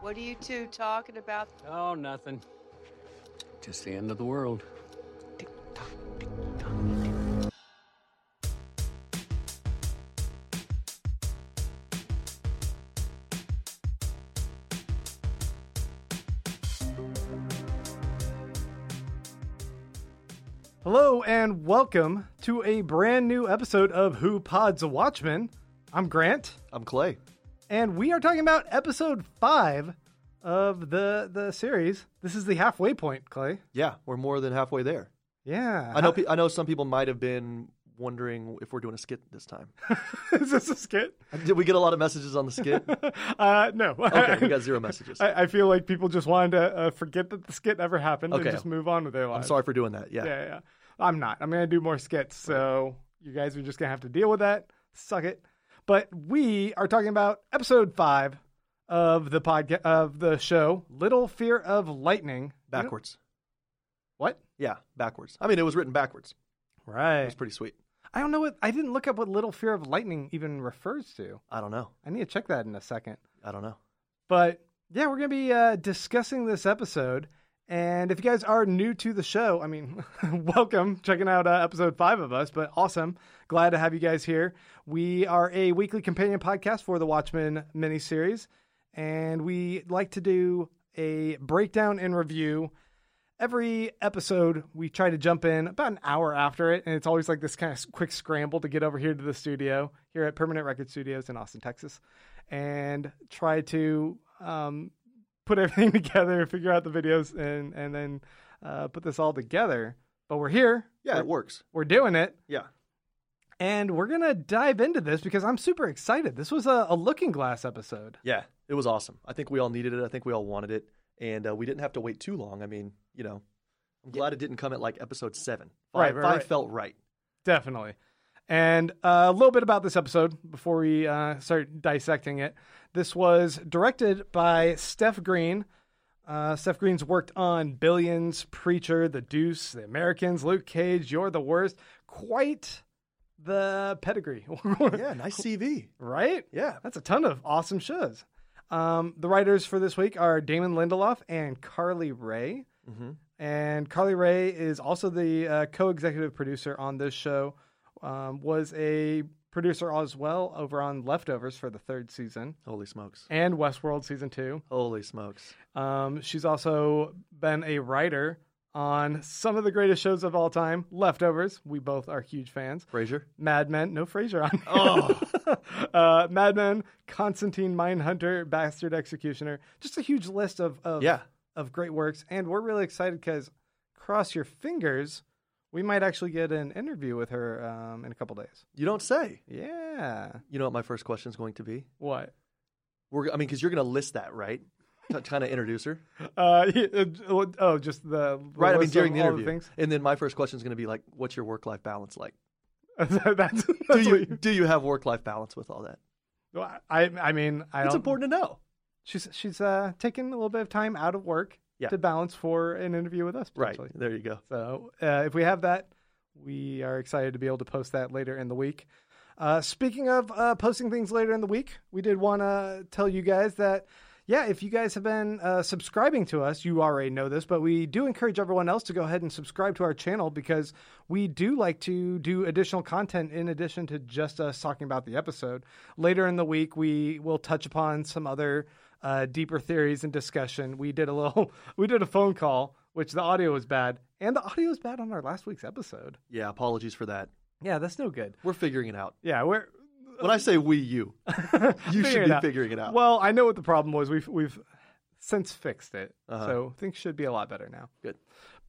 What are you two talking about? Oh, nothing. Just the end of the world. Hello and welcome to a brand new episode of Who Pods a Watchman. I'm Grant, I'm Clay. And we are talking about episode five of the the series. This is the halfway point, Clay. Yeah, we're more than halfway there. Yeah, I know. I know some people might have been wondering if we're doing a skit this time. is this a skit? Did we get a lot of messages on the skit? Uh, no. Okay, we got zero messages. I, I feel like people just wanted to uh, forget that the skit ever happened and just move on with their lives. I'm sorry for doing that. Yeah. Yeah, yeah. I'm not. I'm gonna do more skits, so you guys are just gonna have to deal with that. Suck it. But we are talking about episode five of the podcast of the show, Little Fear of Lightning. Backwards. What? Yeah, backwards. I mean, it was written backwards. It Right. was pretty sweet. I don't know what. I didn't look up what Little Fear of Lightning even refers to. I don't know. I need to check that in a second. I don't know. But yeah, we're going to be uh, discussing this episode. And if you guys are new to the show, I mean, welcome, checking out uh, episode five of us, but awesome. Glad to have you guys here. We are a weekly companion podcast for the Watchmen miniseries, and we like to do a breakdown and review. Every episode, we try to jump in about an hour after it, and it's always like this kind of quick scramble to get over here to the studio here at Permanent Record Studios in Austin, Texas and try to um, put everything together, figure out the videos, and and then uh, put this all together. But we're here. Yeah, we're, it works. we're doing it, Yeah. and we're gonna dive into this because I'm super excited. This was a, a Looking Glass episode. Yeah, it was awesome. I think we all needed it. I think we all wanted it, and uh, we didn't have to wait too long. I mean, you know, I'm glad it didn't come at like episode seven. Five, Right, right, five right. felt right. Definitely. And uh, a little bit about this episode before we uh, start dissecting it. This was directed by Steph Green. Uh, Steph Green's worked on Billions, Preacher, The Deuce, The Americans, Luke Cage, You're the Worst. Quite the pedigree. Yeah, nice CV. right? Yeah. That's a ton of awesome shows. Um, the writers for this week are Damon Lindelof and Carly Wray. Mm-hmm. And Carly Wray is also the uh, co-executive producer on this show. Um, was a producer as well over on Leftovers for the third season Holy smokes. and Westworld season two. Holy smokes. Um, she's also been a writer on some of the greatest shows of all time, Leftovers. We both are huge fans. Frasier. Mad Men, no Frasier on. Oh. uh, Mad Men, Constantine Mindhunter, Bastard Executioner. Just a huge list of of, Yeah. of great works, and we're really excited because cross your fingers, we might actually get an interview with her um, in a couple days. You don't say. Yeah. You know what my first question is going to be? What? We're, I mean, because you're going to list that, right? To kind of introduce her, Uh, uh, oh, just the right? I mean, during the interview, things. and then my first question is going to be like, "What's your work-life balance like? that's, that's Do you you- do you have work-life balance with all that? Well, I I mean I It's important to know, She's she's uh taking a little bit of time out of work Yeah. to balance for an interview with us. right? There you go. So uh, if we have that, we are excited to be able to post that later in the week. Uh, speaking of uh, posting things later in the week, we did want to tell you guys that, yeah, if you guys have been uh, subscribing to us, you already know this, but we do encourage everyone else to go ahead and subscribe to our channel because we do like to do additional content in addition to just us talking about the episode. Later in the week, we will touch upon some other uh, deeper theories and discussion. We did a little, we did a phone call, which the audio was bad, and the audio was bad on our last week's episode. Yeah, apologies for that. Yeah, that's no good. We're figuring it out. Yeah, we're When I say we, you, you should be out. figuring it out. Well, I know what the problem was. We've we've since fixed it, Uh-huh. so things should be a lot better now. Good.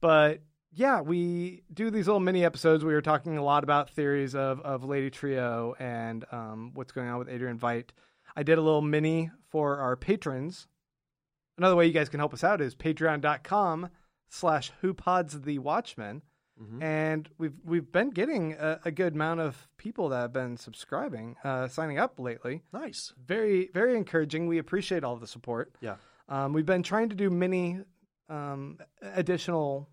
But yeah, we do these little mini episodes. We were talking a lot about theories of of Lady Trieu and um, what's going on with Adrian Veidt. I did a little mini for our patrons. Another way you guys can help us out is patreon.com slash who pods the watchmen. Mhm. And we've we've been getting a, a good amount of people that have been subscribing, uh, signing up lately Nice. very very encouraging we appreciate all the support Yeah. um, we've been trying to do many um, additional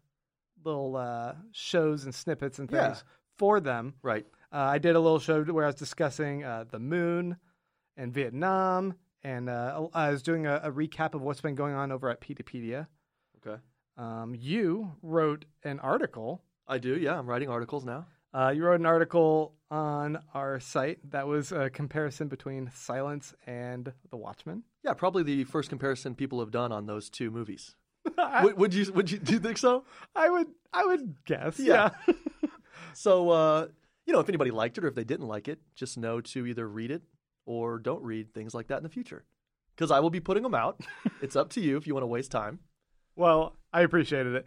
little uh, shows and snippets and things Yeah. for them Right. uh, i did a little show where i was discussing uh, the moon and vietnam and uh, I was doing a, a recap of what's been going on over at Peteypedia. Okay. Um, you wrote an article. I do. Yeah, I'm writing articles now. Uh, you wrote an article on our site that was a comparison between Silence and The Watchmen. Yeah, probably the first comparison people have done on those two movies. I, would, would you? Would you? Do you think so? I would, I would guess. Yeah. Yeah. So, uh, you know, if anybody liked it or if they didn't like it, just know to either read it or don't read things like that in the future. Because I will be putting them out. it's up to you if you want to waste time. well, I appreciated it.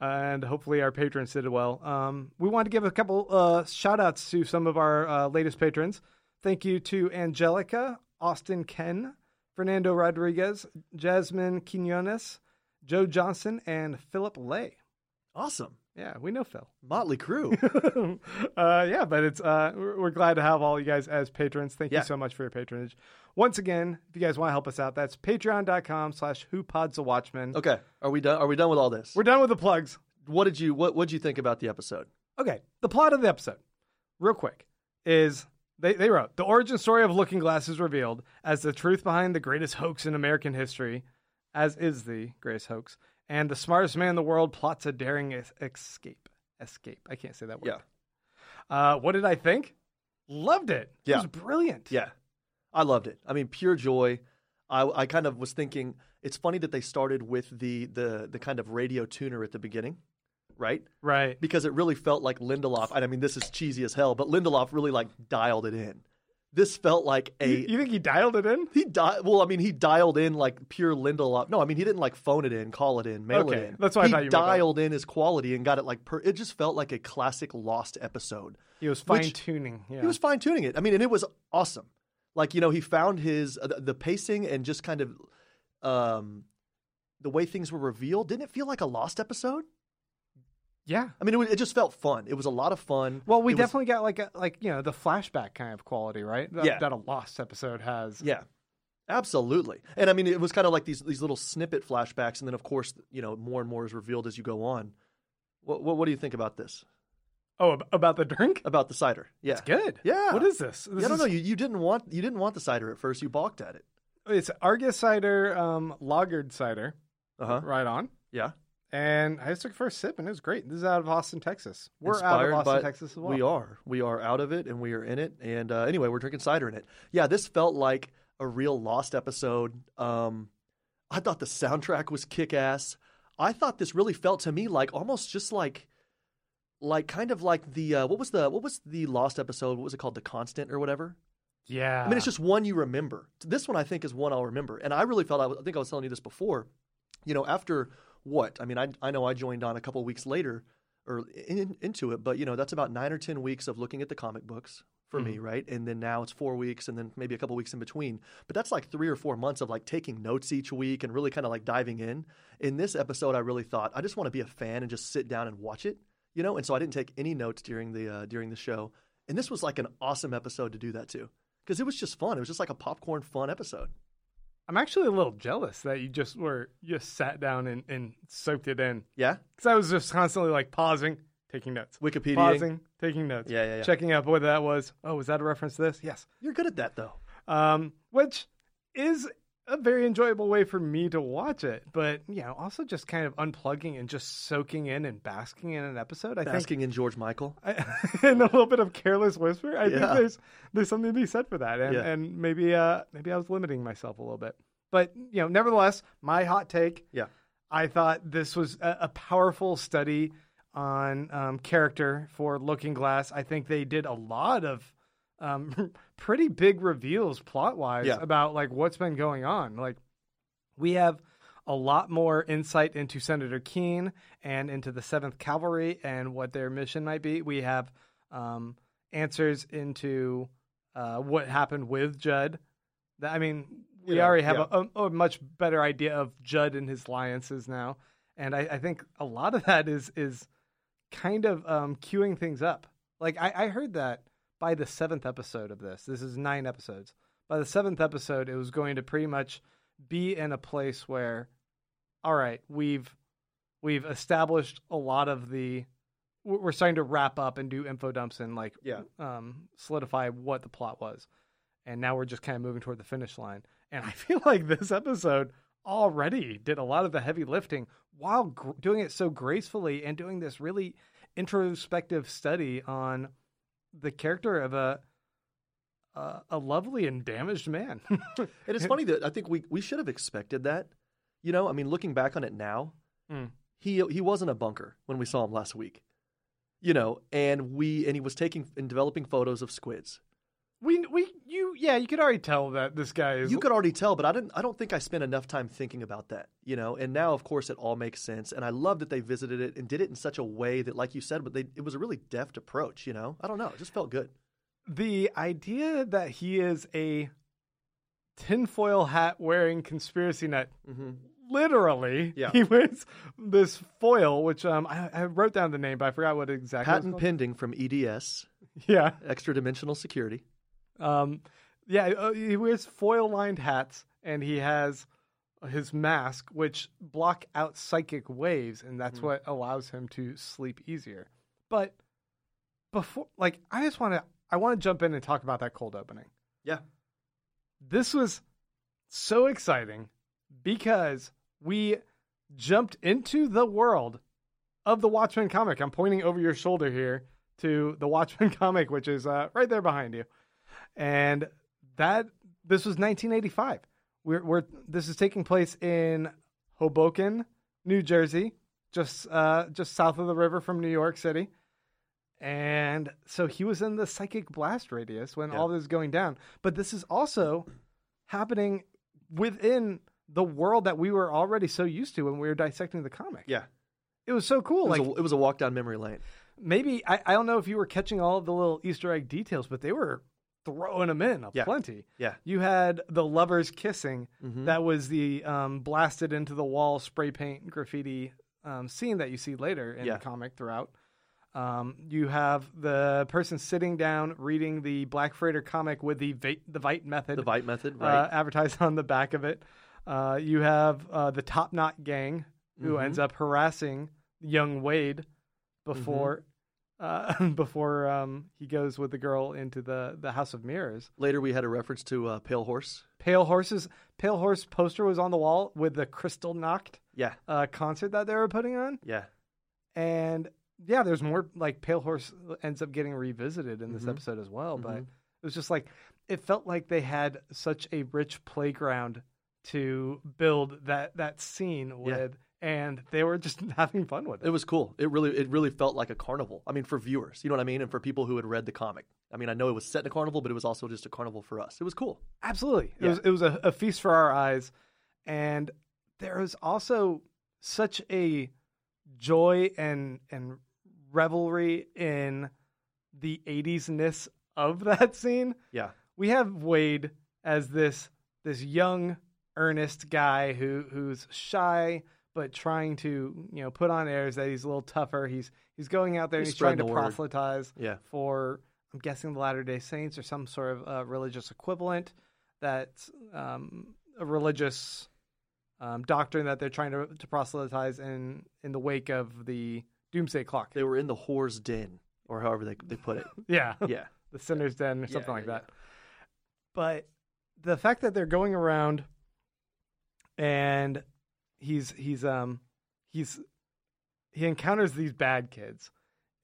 And hopefully our patrons did well. Um, we want to give a couple uh, shout outs to some of our uh, latest patrons. Thank you to Angelica, Austin Ken, Fernando Rodriguez, Jasmine Quinones, Joe Johnson, and Philip Lay. Awesome. Yeah, we know Phil. Motley Crew. uh, yeah, but it's uh, we're, glad to have all you guys as patrons. Thank Yeah. you so much for your patronage. Once again, if you guys want to help us out, that's patreon.com slash who pods the watchmen. okay. Are we done? Are we done with all this? We're done with the plugs. what did you what What did you think about the episode? Okay, the plot of the episode, real quick, is they, they wrote the origin story of Looking Glass is revealed as the truth behind the greatest hoax in American history, as is the greatest hoax, and the smartest man in the world plots a daring es- escape. Escape. I can't say that word. Yeah. Uh, what did I think? Loved it. It Yeah. was brilliant. Yeah, I loved it. I mean, pure joy. I, I kind of was thinking it's funny that they started with the the the kind of radio tuner at the beginning, right? Right. Because it really felt like Lindelof. and I mean, this is cheesy as hell, but Lindelof really like dialed it in. This felt like a You, you think he dialed it in? he di- well, I mean, he dialed in like pure Lindelof. No, I mean, he didn't like phone it in, call it in, mail Okay, it in. that's what I thought you dialed in his quality and got it like per. It just felt like a classic Lost episode. He was fine tuning. Yeah. He was fine tuning it. I mean, and it was awesome. Like you know, he found his uh, the- the pacing and just kind of um the way things were revealed. Didn't it feel like a Lost episode? Yeah. I mean, it, was, it just felt fun. It was a lot of fun. Well, we It was- definitely got like a like you know the flashback kind of quality, right? That, Yeah. that a Lost episode has. Yeah, absolutely. And I mean, it was kind of like these these little snippet flashbacks, and then of course, you know, more and more is revealed as you go on. What what, what do you think about this? Oh, about the drink? About the cider? Yeah, It's good. Yeah. What is this? this Yeah, I don't know. You, you didn't want you didn't want the cider at first. You balked at it. It's Argus cider, um, lagered cider. Uh huh. Right on. Yeah. And I just took a first sip, and it was great. This is out of Austin, Texas. We're out of Austin, Texas as well. We are. We are out of it and we are in it. And uh, anyway, we're drinking cider in it. Yeah, this felt like a real Lost episode. Um, I thought the soundtrack was kick ass. I thought this really felt to me like almost just like, like kind of like the uh, what was the what was the Lost episode? What was it called? The Constant or whatever. Yeah. I mean, it's just one you remember. This one I think is one I'll remember. And I really felt. I, was- I think I was telling you this before. You know, after what? I mean, I I know I joined on a couple weeks later or in, into it, but you know, that's about nine or ten weeks of looking at the comic books for me, right? And then now it's four weeks, and then maybe a couple weeks in between. But that's like three or four months of like taking notes each week and really kind of like diving in. In this episode, I really thought I just want to be a fan and just sit down and watch it, you know. And so I didn't take any notes during the uh, during the show. And this was like an awesome episode to do that too because it was just fun. It was just like a popcorn fun episode. I'm actually a little jealous that you just were you just sat down and, and soaked it in Yeah, because I was just constantly like pausing, taking notes, Wikipedia. pausing, taking notes, Yeah, yeah, yeah. checking out whether that was oh was that a reference to this? Yes. You're good at that though. um, which is a very enjoyable way for me to watch it. But you know, also just kind of unplugging and just soaking in and basking in an episode. I think Basking in George Michael. think, I, and a little bit of careless whisper. I think there's there's something to be said for that, and Yeah. and maybe uh maybe I was limiting myself a little bit. But you know, nevertheless, my hot take. Yeah. I thought this was a, a powerful study on um, character for Looking Glass. I think they did a lot of um, pretty big reveals plot wise Yeah. about like what's been going on. Like we have a lot more insight into Senator Keene and into the Seventh Cavalry and what their mission might be. We have um, answers into uh, what happened with Judd. That- I mean, we Yeah, already have yeah. a, a much better idea of Judd and his alliances now, and I, I think a lot of that is is kind of um, queuing things up. Like I, I heard that by the seventh episode of this. This is nine episodes. By the seventh episode, it was going to pretty much be in a place where, all right, we've we've established a lot of the. we're starting to wrap up and do info dumps and like Yeah. um, solidify what the plot was, and now we're just kind of moving toward the finish line. And I feel like this episode already did a lot of the heavy lifting while gr- doing it so gracefully and doing this really introspective study on the character of a a, a lovely and damaged man. And it's funny that I think we we should have expected that. You know, I mean, looking back on it now, Mm. he he wasn't a bunker when we saw him last week. You know, and we and he was taking and developing photos of squids. We we you yeah, you could already tell that this guy is You could already tell, but I didn't. I don't think I spent enough time thinking about that. You know, and now of course it all makes sense. And I love that they visited it and did it in such a way that, like you said, but they it was a really deft approach. You know, I don't know, it just felt good. the idea that he is a tinfoil hat wearing conspiracy nut Mm-hmm. literally Yeah. he wears this foil which um I, I wrote down the name but i forgot what exactly Patent pending from EDS, yeah extra dimensional security. Um yeah uh, he wears foil lined hats and he has his mask which block out psychic waves and that's Mhm. what allows him to sleep easier but before like i just want to i want to jump in and talk about that cold opening Yeah. this was so exciting because we jumped into the world of the Watchmen comic. I'm pointing over your shoulder here to the Watchmen comic, which is uh, right there behind you. And that this was 1985. We're, we're this is taking place in Hoboken, New Jersey, just uh, just south of the river from New York City. And so he was in the psychic blast radius when Yeah. all this is going down. But this is also happening within the world that we were already so used to when we were dissecting the comic. Yeah, It was so cool. it was, like a, it was a walk down memory lane. maybe I, I don't know if you were catching all of the little Easter egg details, but they were throwing them in Yeah. plenty. Yeah. You had the lovers kissing. Mhm. That was the um, blasted into the wall spray paint graffiti um, scene that you see later in Yeah. the comic throughout. Um, you have the person sitting down reading the Black Freighter comic with the Veidt, the Veidt method The Veidt method, uh, right? advertised on the back of it. Uh, you have uh, the Top Knot gang who Mhm. ends up harassing young Wade before uh, before um, he goes with the girl into the, the House of Mirrors. Later, we had a reference to uh, Pale Horse. Pale Horses Pale Horse poster was on the wall with the Krystalnacht Yeah, uh, concert that they were putting on, yeah, and yeah, there's more like Pale Horse ends up getting revisited in this Mhm. episode as well, but Mhm. it was just like it felt like they had such a rich playground to build that that scene with and they were just having fun with it. it was cool. It really, it really felt like a carnival. I mean, for viewers, you know what I mean, and for people who had read the comic. I mean, I know it was set in a carnival, but it was also just a carnival for us. It was cool. Absolutely. It Yeah. was it was a, a feast for our eyes. And there was also such a joy and and revelry in the 80s ness of that scene. Yeah, We have Wade as this this young earnest guy who who's shy but trying to, you know, put on airs that he's a little tougher. He's he's going out there and He's he's trying to word. proselytize yeah, for I'm guessing the Latter Day Saints or some sort of uh, religious equivalent that's um, a religious um, doctrine that they're trying to, to proselytize in in the wake of the Doomsday Clock. they were in the whore's den, or however they they put it. yeah, Yeah, the sinner's den or Yeah, something like yeah, that. But the fact that they're going around and he's he's um he's he encounters these bad kids.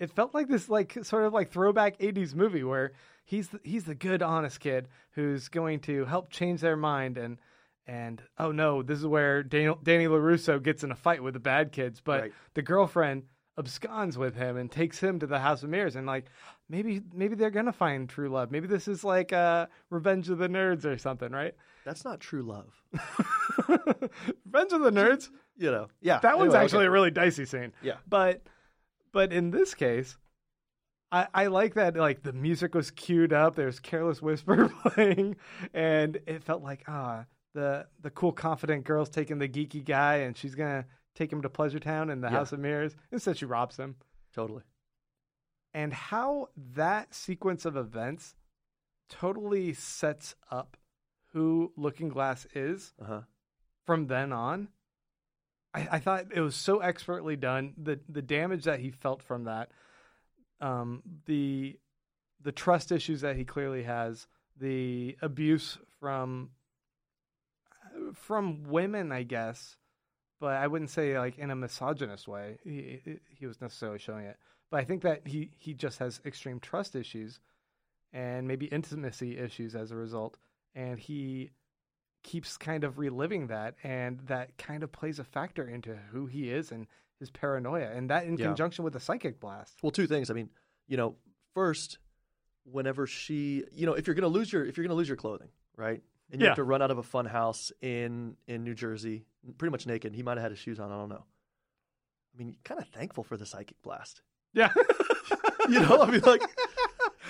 It felt like this like sort of like throwback 80s movie where he's the, he's the good honest kid who's going to help change their mind and and oh no, this is where Danny, Danny LaRusso gets in a fight with the bad kids, but Right. the girlfriend absconds with him and takes him to the House of Mirrors and like maybe maybe they're gonna find true love. Maybe this is like uh Revenge of the Nerds or something, right? that's not true love. Revenge of the Nerds. You know, yeah. That one's actually okay. a really dicey scene. Yeah. But but in this case, I, I like that like the music was queued up, there's careless whisper playing, and it felt like ah the the cool confident girl's taking the geeky guy and she's gonna take him to Pleasure Town and the Yeah. House of Mirrors. Instead she robs him. totally. And how that sequence of events totally sets up who Looking Glass is Uh huh. from then on, I, I thought it was so expertly done. The the damage that he felt from that, um, the the trust issues that he clearly has, the abuse from from women, I guess, but I wouldn't say like in a misogynist way. He he- was necessarily showing it, but I think that he he just has extreme trust issues, and maybe intimacy issues as a result, and he keeps kind of reliving that, and that kind of plays a factor into who he is and his paranoia, and that in Yeah. conjunction with the psychic blast. Well, two things. I mean, you know, first, whenever she, you know, if you're gonna lose your if you're gonna lose your clothing, right, and you Yeah. have to run out of a fun house in in New Jersey, pretty much naked. He might have had his shoes on. I don't know. I mean, kind of thankful for the psychic blast. Yeah. You know, I mean, like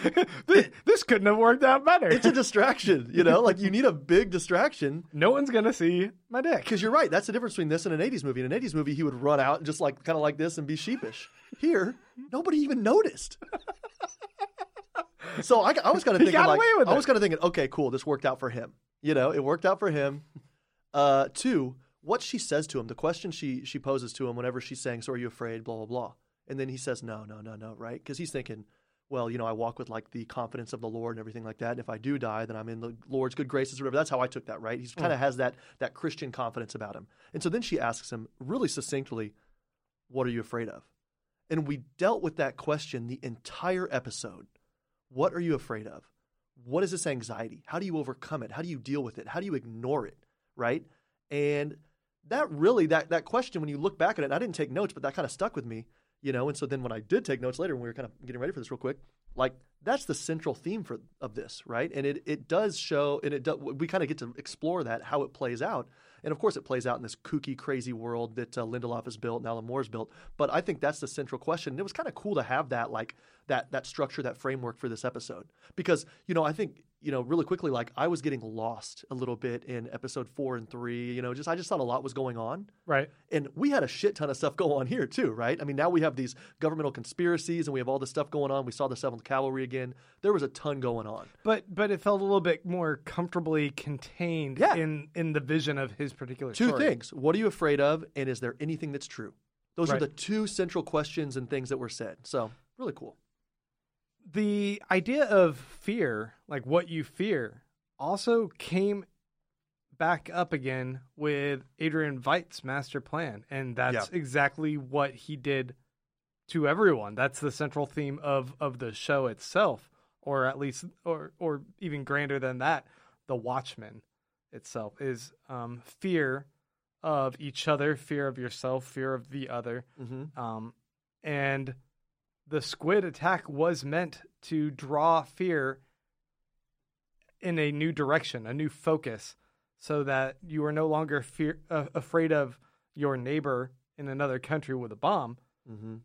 this, this couldn't have worked out better. it's a distraction. You know, like you need a big distraction. no one's gonna see my dick. Because you're right. That's the difference between this and an 80s movie. In an 80s movie, he would run out and just like kind of like this and be sheepish. Here, nobody even noticed. So I, I was kind of thinking, got like, away with I was kind of thinking, okay, cool, this worked out for him. You know, it worked out for him. Uh, two, what she says to him, the question she she poses to him whenever she's saying, "So are you afraid?" Blah blah blah, and then he says, "No, no, no, no," right? Because he's thinking, well, you know, I walk with like the confidence of the Lord and everything like that. And if I do die, then I'm in the Lord's good graces, or whatever. That's how I took that, right? He kind of mm. has that that Christian confidence about him. And so then she asks him really succinctly, "What are you afraid of?" And we dealt with that question the entire episode. What are you afraid of? What is this anxiety? How do you overcome it? How do you deal with it? How do you ignore it? Right? And that really that that question when you look back at it, I didn't take notes, but that kind of stuck with me, you know. And so then when I did take notes later, when we were kind of getting ready for this real quick, like that's the central theme for of this, right? And it it does show, and it do, we kind of get to explore that how it plays out. And of course, it plays out in this kooky, crazy world that uh, Lindelof has built and Alan Moore's built. But I think that's the central question. And it was kind of cool to have that, like that that structure, that framework for this episode, because you know I think you know really quickly, like I was getting lost a little bit in episode four and three. You know, just I just thought a lot was going on. Right. And we had a shit ton of stuff go on here too, right? I mean, now we have these governmental conspiracies and we have all this stuff going on. We saw the Seventh Cavalry again. There was a ton going on. But but it felt a little bit more comfortably contained Yeah. in in the vision of his particular Two story. things. What are you afraid of? And is there anything that's true? Those are the two central questions and things that were said. So, really cool. The idea of fear, like what you fear, also came back up again with Adrian Veidt's master plan, and that's exactly what he did to everyone. That's the central theme of of the show itself, or at least, or or even grander than that, the Watchmen itself is um, fear of each other, fear of yourself, fear of the other, Mm-hmm. um, and the squid attack was meant to draw fear in a new direction, a new focus, so that you are no longer fear uh, afraid of your neighbor in another country with a bomb. Mm-hmm.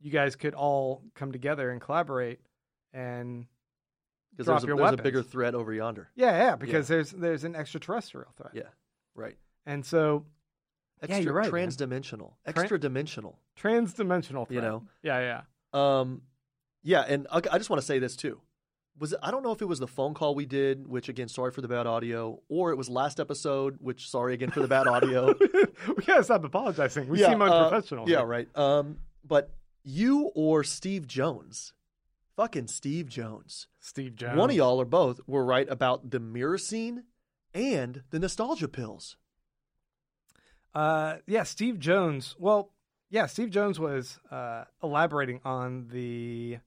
You guys could all come together and collaborate, and Because Drop there's, a, there's a bigger threat over yonder. yeah, yeah, because there's there's an extraterrestrial threat, Yeah. Right. and so Extra, Yeah, you're right. Transdimensional. Tran- Extra dimensional. transdimensional. Threat. You know? yeah, yeah. Um, yeah, and I, I just want to say this too. Was it, I don't know if it was the phone call we did, which again, sorry for the bad audio, or it was last episode, which sorry again for the bad audio. we gotta stop apologizing. We Yeah, seem uh, unprofessional. yeah, here. right. Um, but you or Steve Jones, fucking Steve Jones, Steve Jones. one of y'all or both were right about the mirror scene and the nostalgia pills. Uh, yeah, Steve Jones. Well, yeah, Steve Jones was uh, elaborating on the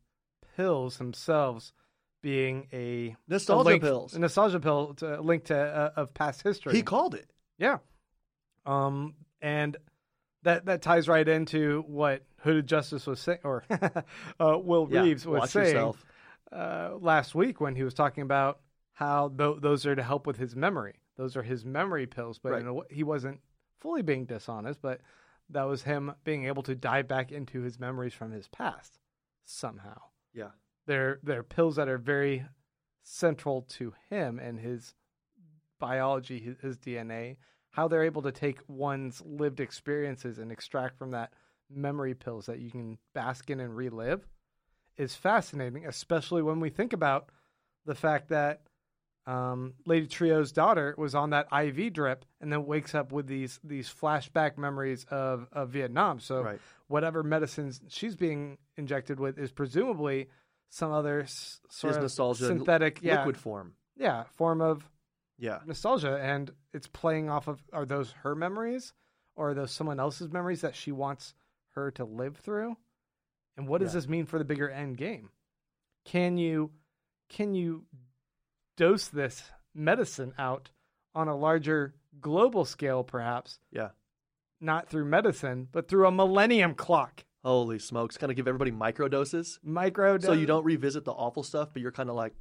pills themselves being a Nostalgia a link- pills. a nostalgia pill to, linked to uh, of past history. He called it. yeah, um, and that that ties right into what Hooded Justice was saying, or uh, Will Yeah, Reeves was saying uh, last week when he was talking about how th- those are to help with his memory. Those are his memory pills, but Right. in a he wasn't fully being dishonest, but that was him being able to dive back into his memories from his past somehow. Yeah. They're they're pills that are very central to him and his biology, his, his DNA. How they're able to take one's lived experiences and extract from that memory pills that you can bask in and relive is fascinating, especially when we think about the fact that um, Lady Trieu's daughter was on that IV drip and then wakes up with these these flashback memories of, of Vietnam. So Right. whatever medicines she's being injected with is presumably some other s- sort His of nostalgia synthetic, yeah, liquid form. yeah, form of Yeah. nostalgia, and it's playing off of are those her memories or are those someone else's memories that she wants her to live through? And what does Yeah. this mean for the bigger end game? Can you can you dose this medicine out on a larger global scale, perhaps? Yeah. Not through medicine, but through a millennium clock. Holy smokes! Kind of give everybody micro doses, Micro so you don't revisit the awful stuff, but you're kind of like,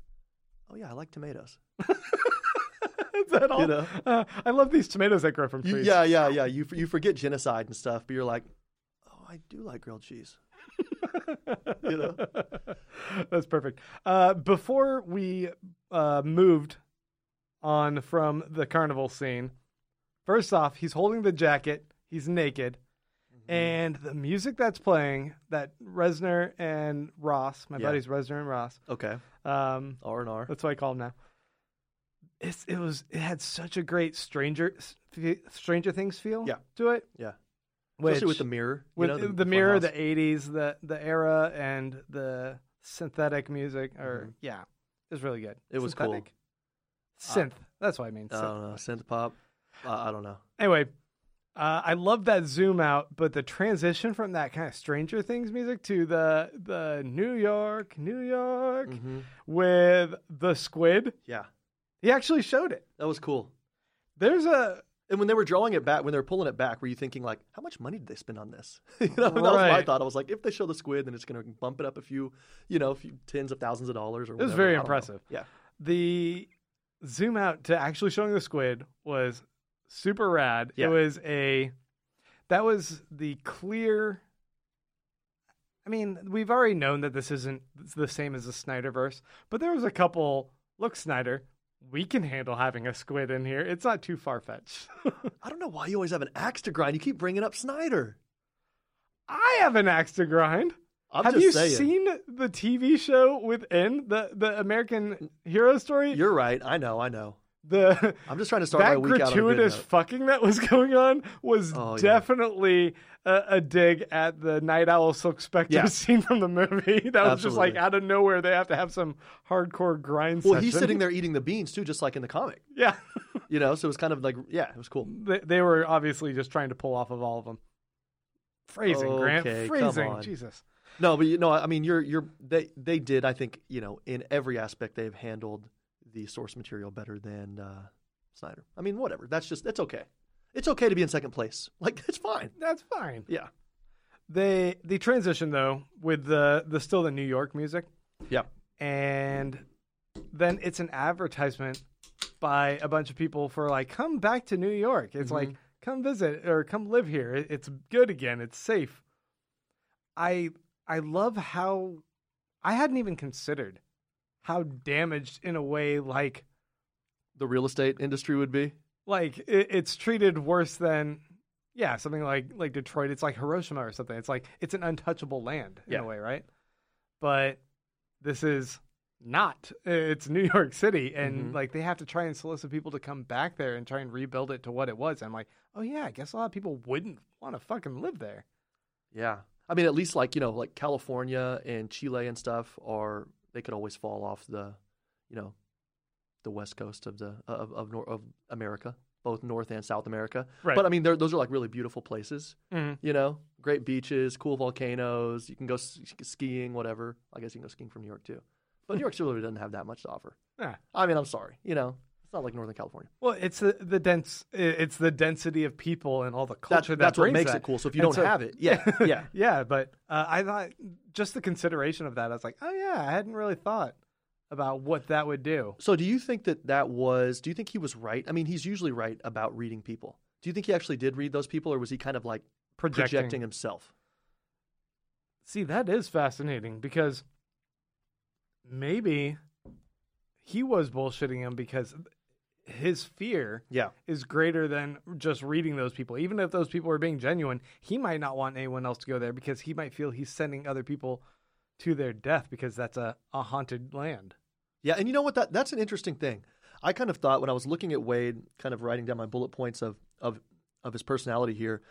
oh yeah, I like tomatoes. Is that all? You know? Uh, I love these tomatoes that grow from You- trees. yeah, yeah, yeah. You you forget genocide and stuff, but you're like, oh, I do like grilled cheese. You know? That's perfect. Uh, before we uh, moved on from the carnival scene, first off, he's holding the jacket. He's naked. Mm-hmm. And the music that's playing, that Reznor and Ross, my Yeah. buddies Reznor and Ross, Okay, um, R and R. that's what I call them now. It's, it was it had such a great Stranger Stranger Things feel Yeah. to it. Yeah, Which, especially with the mirror. with know, the, the mirror, the '80s, the the era, and the synthetic music. Or Mhm. yeah, it was really good. It was cool. Synthetic? Synth. that's what I mean. I synth. don't know, synth pop. Uh, I don't know. Anyway, uh, I love that zoom out, but the transition from that kind of Stranger Things music to the the New York, New York Mhm. with the squid. Yeah, He actually showed it. that was cool. There's a And when they were drawing it back, when they were pulling it back, were you thinking like, how much money did they spend on this? you know, that was my thought. I was like, if they show the squid, then it's going to bump it up a few, you know, a few tens of thousands of dollars or. Whatever. it was very I don't know. impressive. Yeah, the zoom out to actually showing the squid was super rad. Yeah. It was a that was the clear I mean, we've already known that this isn't the same as the Snyderverse, but there was a couple look Snyder, we can handle having a squid in here. It's not too far fetched. I don't know why you always have an axe to grind. You keep bringing up Snyder. I have an axe to grind. I'm have you saying. seen the TV show within the the American Hero Story? You're right. I know. I know. The I'm just trying to start my that week out on a good gratuitous fucking that was going on was Oh, yeah. definitely a, a dig at the Night Owl Silk Spectre Yeah. scene from the movie. That was just like out of nowhere. They have to have some hardcore grind. Well, session. he's sitting there eating the beans too, just like in the comic. Yeah, You know, so it was kind of like, yeah, it was cool. they, they were obviously just trying to pull off of all of them. Phrasing, Grant. Okay, come Phrasing. Jesus. No, but you know, I mean, you're you're they they did. I think you know, in every aspect, they've handled the source material better than uh, Snyder. I mean, whatever. That's just that's okay. It's okay to be in second place. Like it's fine. That's fine. Yeah. They the transition though with the the still the New York music. Yeah. and then it's an advertisement by a bunch of people for like come back to New York. It's like come visit or come live here. It's good again. It's safe. I I love how I hadn't even considered how damaged in a way like The real estate industry would be. like it, it's treated worse than yeah something like like Detroit. It's like Hiroshima or something. It's like it's an untouchable land in Yeah. a way, right? But this is not. It's New York City, and Mhm. like they have to try and solicit people to come back there and try and rebuild it to what it was. I'm like, oh yeah, I guess a lot of people wouldn't want to fucking live there. Yeah. I mean, at least like you know, like California and Chile and stuff are they could always fall off the, you know, the west coast of the of of, of America, both North and South America. Right. But I mean, those are like really beautiful places. Mhm. You know, great beaches, cool volcanoes. You can go s- skiing, whatever. I guess you can go skiing from New York too. But New York really doesn't have that much to offer. Yeah. I mean, I'm sorry. You know, it's not like Northern California. Well, it's the the dense. It's the density of people and all the culture that that's what makes that. it cool. So if you And don't so- have it, yeah, yeah. yeah, but uh, I thought just the consideration of that, I was like, oh yeah, I hadn't really thought about what that would do. So do you think that that was? Do you think he was right? I mean, he's usually right about reading people. Do you think he actually did read those people, or was he kind of like Projecting. projecting himself? See, that is fascinating because maybe he was bullshitting him because his fear Yeah, is greater than just reading those people. Even if those people are being genuine, he might not want anyone else to go there because he might feel he's sending other people to their death because that's a, a haunted land. yeah. And you know what? That that's an interesting thing. I kind of thought when I was looking at Wade, kind of writing down my bullet points of of of his personality here.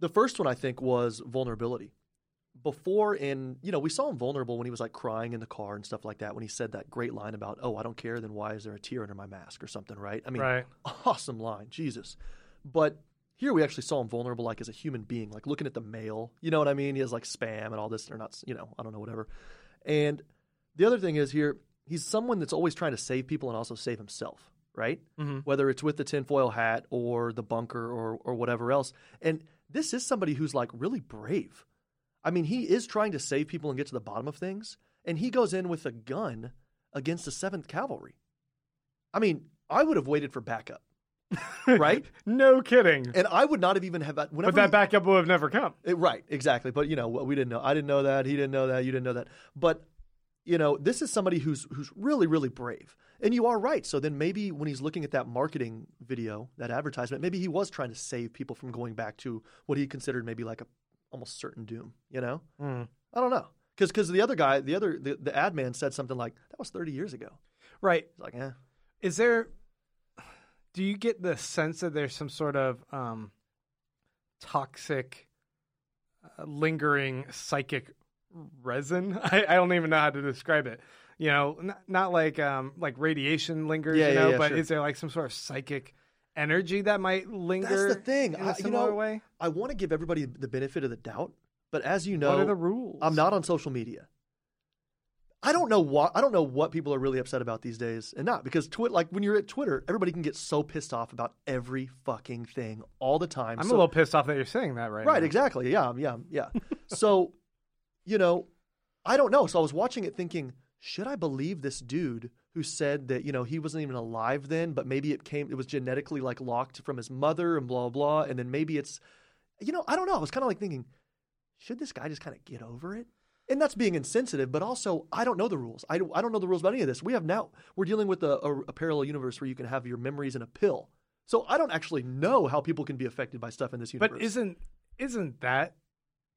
The first one I think was vulnerability. Before and you know we saw him vulnerable when he was like crying in the car and stuff like that when he said that great line about oh i don't care then why is there a tear under my mask? or something right? I mean right. awesome line jesus. But here we actually saw him vulnerable like as a human being like looking at the mail you know what i mean? He has like spam and all this or not you know i don't know whatever. And the other thing is here he's someone that's always trying to save people and also save himself right? Hmm whether it's with the tinfoil hat or the bunker or or whatever else. And this is somebody who's like really brave. I mean, he is trying to save people and get to the bottom of things, and he goes in with a gun against the Seventh Cavalry. I mean, I would have waited for backup, right? no kidding. and I would not have even have that. Whenever But that backup would have never come. it- right, exactly. But you know, we didn't know. I didn't know that. He didn't know that. You didn't know that. But you know, this is somebody who's who's really really brave. And you are right. So then maybe when he's looking at that marketing video, that advertisement, maybe he was trying to save people from going back to what he considered maybe like a almost certain doom. You know, Mm. I don't know. Because because the other guy, the other the, the ad man said something like that was 30 years ago. Right. He's like, eh. Is there? Do you get the sense that there's some sort of um, toxic, uh, lingering psychic resin? I, I don't even know how to describe it. You know, not, not like um, like radiation lingers. Yeah, you yeah, know, yeah, but sure. is there like some sort of psychic energy that might linger? That's the thing. In I- you know, way. I want to give everybody the benefit of the doubt, but as you know, what are the rules? I'm not on social media. I don't know what I don't know what people are really upset about these days, and not because Twitter. Like when you're at Twitter, everybody can get so pissed off about every fucking thing all the time. I'm So- a little pissed off that you're saying that right. right, now. exactly. Yeah, yeah, yeah. so, you know, I don't know. So I was watching it, thinking, should I believe this dude who said that you know he wasn't even alive then, but maybe it came, it was genetically like locked from his mother and blah blah, and then maybe it's, you know, I don't know. I was kind of like thinking, should this guy just kind of get over it? And that's being insensitive, but also I don't know the rules. I don't, I don't know the rules about any of this. We have now we're dealing with a, a, a parallel universe where you can have your memories in a pill. So I don't actually know how people can be affected by stuff in this universe. But isn't isn't that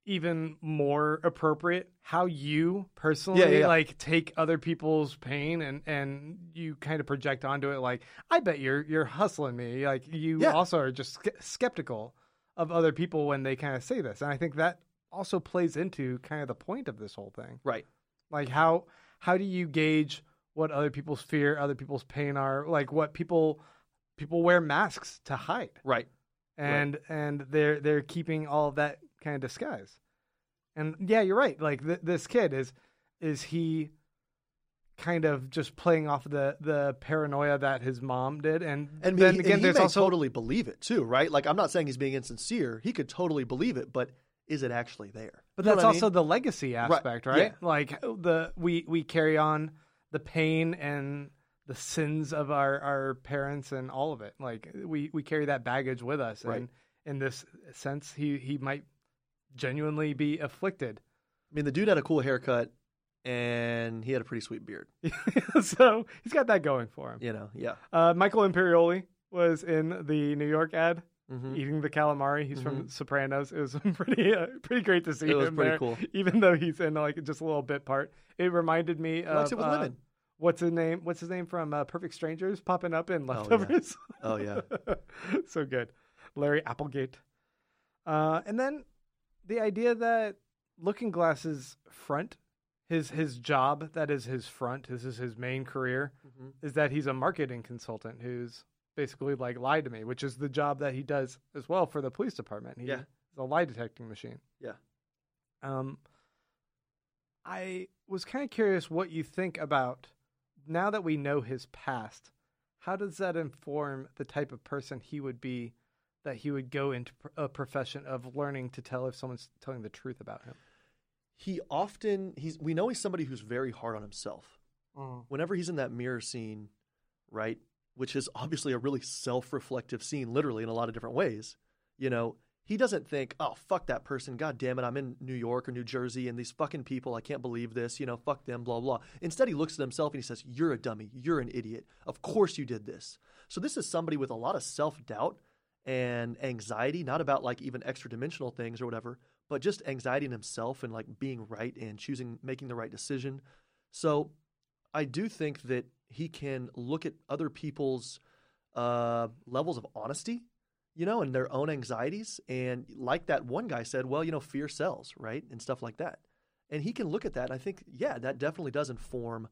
even more appropriate? How you personally Yeah, yeah, like take other people's pain and and you kind of project onto it. Like, I bet you're you're hustling me. Like, you Yeah. also are just skeptical of other people when they kind of say this, and I think that also plays into kind of the point of this whole thing. right? Like, how how do you gauge what other people's fear, other people's pain are? Like, what people people wear masks to hide Right. and and they're they're keeping all of that kind of disguise. And yeah, you're right. Like th- this kid is is he kind of just playing off the the paranoia that his mom did, and, And then he, again, and he there's may also totally believe it too, right? Like I'm not saying he's being insincere. He could totally believe it, but is it actually there? But You that's what I also mean? the legacy aspect, right? yeah. Like the we we carry on the pain and the sins of our our parents and all of it. Like we we carry that baggage with us, Right. and in this sense, he he might genuinely be afflicted. I mean, the dude had a cool haircut and he had a pretty sweet beard. so he's got that going for him. You know, yeah. Uh, Michael Imperioli was in the New York ad hmm eating the calamari. He's from Sopranos. It was pretty uh, pretty great to see It was him pretty there, cool. even though he's in like just a little bit part. It reminded me He of it with uh, women. What's his name? What's his name from uh, Perfect Strangers popping up in yeah. Leftovers? Oh yeah. so good, Larry Applegate. Uh, and then the idea that Looking Glass's front, his his job, that is his front, this is his main career, Mhm. is that he's a marketing consultant who's basically like lied to me, which is the job that he does as well for the police department. He Yeah. is a lie detecting machine. Yeah. Um, I was kind of curious what you think about now that we know his past. How does that inform the type of person he would be that he would go into a profession of learning to tell if someone's telling the truth about him? He often he's we know he's somebody who's very hard on himself. Mm. Whenever he's in that mirror scene, right, which is obviously a really self-reflective scene literally in a lot of different ways, you know, he doesn't think, "Oh, fuck that person. God damn it, I'm in New York or New Jersey and these fucking people, I can't believe this, you know, fuck them, blah blah." Instead, he looks at himself and he says, "You're a dummy. You're an idiot. Of course you did this." So this is somebody with a lot of self-doubt and anxiety, not about like even extra dimensional things or whatever, but just anxiety in himself and like being right and choosing making the right decision. So I do think that he can look at other people's uh, levels of honesty you know, and their own anxieties. And like that one guy said, well, you know, fear sells, right? And stuff like that. And he can look at that. I think, yeah, that definitely does inform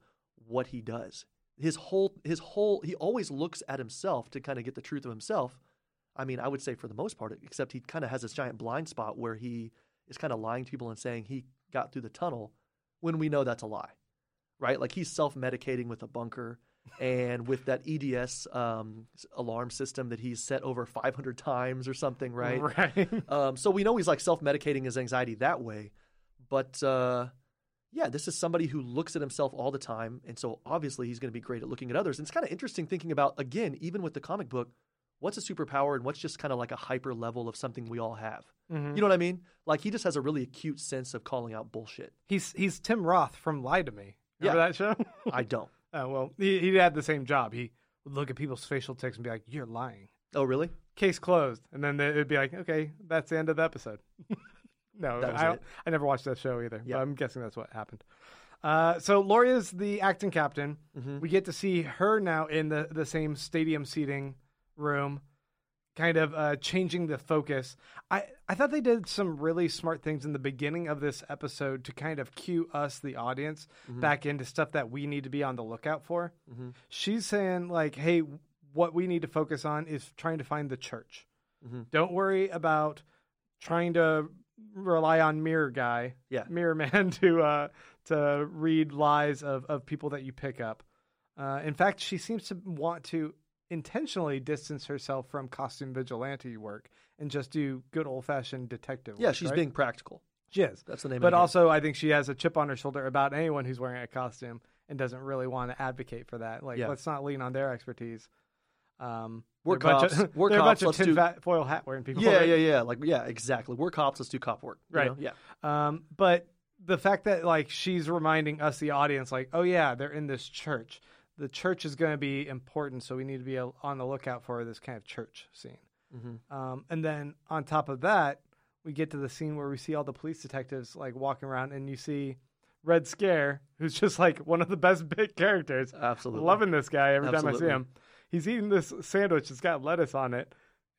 what he does. His whole, his whole, he always looks at himself to kind of get the truth of himself. I mean, I would say for the most part, except he kind of has this giant blind spot where he is kind of lying to people and saying he got through the tunnel when we know that's a lie, right? Like he's self medicating with a bunker and with that EDS um, alarm system that he's set over 500 times or something, right? Right. Um, so we know he's like self medicating his anxiety that way. But uh, yeah, this is somebody who looks at himself all the time. And so obviously he's going to be great at looking at others. And it's kind of interesting thinking about, again, even with the comic book, what's a superpower and what's just kind of like a hyper level of something we all have. Mhm. You know what I mean? Like he just has a really acute sense of calling out bullshit. He's he's Tim Roth from Lie to Me. Remember Yeah. that show? I don't. oh well, he he had the same job. He would look at people's facial tics and be like, "You're lying." Oh, really? Case closed, and then it'd be like, "Okay, that's the end of the episode." no, I. I never watched that show either. Yeah. But I'm guessing that's what happened. Uh, so Laurie's the acting captain. Mhm. We get to see her now in the the same stadium seating room, kind of uh, changing the focus. I I thought they did some really smart things in the beginning of this episode to kind of cue us, the audience, back into stuff that we need to be on the lookout for. Mhm. She's saying like, "Hey, what we need to focus on is trying to find the church. Mhm. Don't worry about trying to rely on Mirror Guy, Yeah. Mirror Man to uh, to read lies of of people that you pick up. Uh, in fact, she seems to want to intentionally distance herself from costume vigilante work and just do good old fashioned detective. Work. Yeah, work, she's right? being practical. she is. That's the name But also, I think she has a chip on her shoulder about anyone who's wearing a costume and doesn't really want to advocate for that. Like, Yeah. let's not lean on their expertise. Um, We're cops. Of, We're cops. a bunch of tin do- hat wearing people. Yeah, right? yeah, yeah. Like, yeah, exactly. We're cops. Let's do cop work. you Right. know? Yeah. Um, but the fact that like she's reminding us, the audience, like, oh yeah, they're in this church. The church is going to be important, so we need to be on the lookout for this kind of church scene. Mhm. Um, and then on top of that, we get to the scene where we see all the police detectives like walking around, and you see Red Scare, who's just like one of the best bit characters. Absolutely. Loving this guy every time I see him. He's eating this sandwich that's got lettuce on it.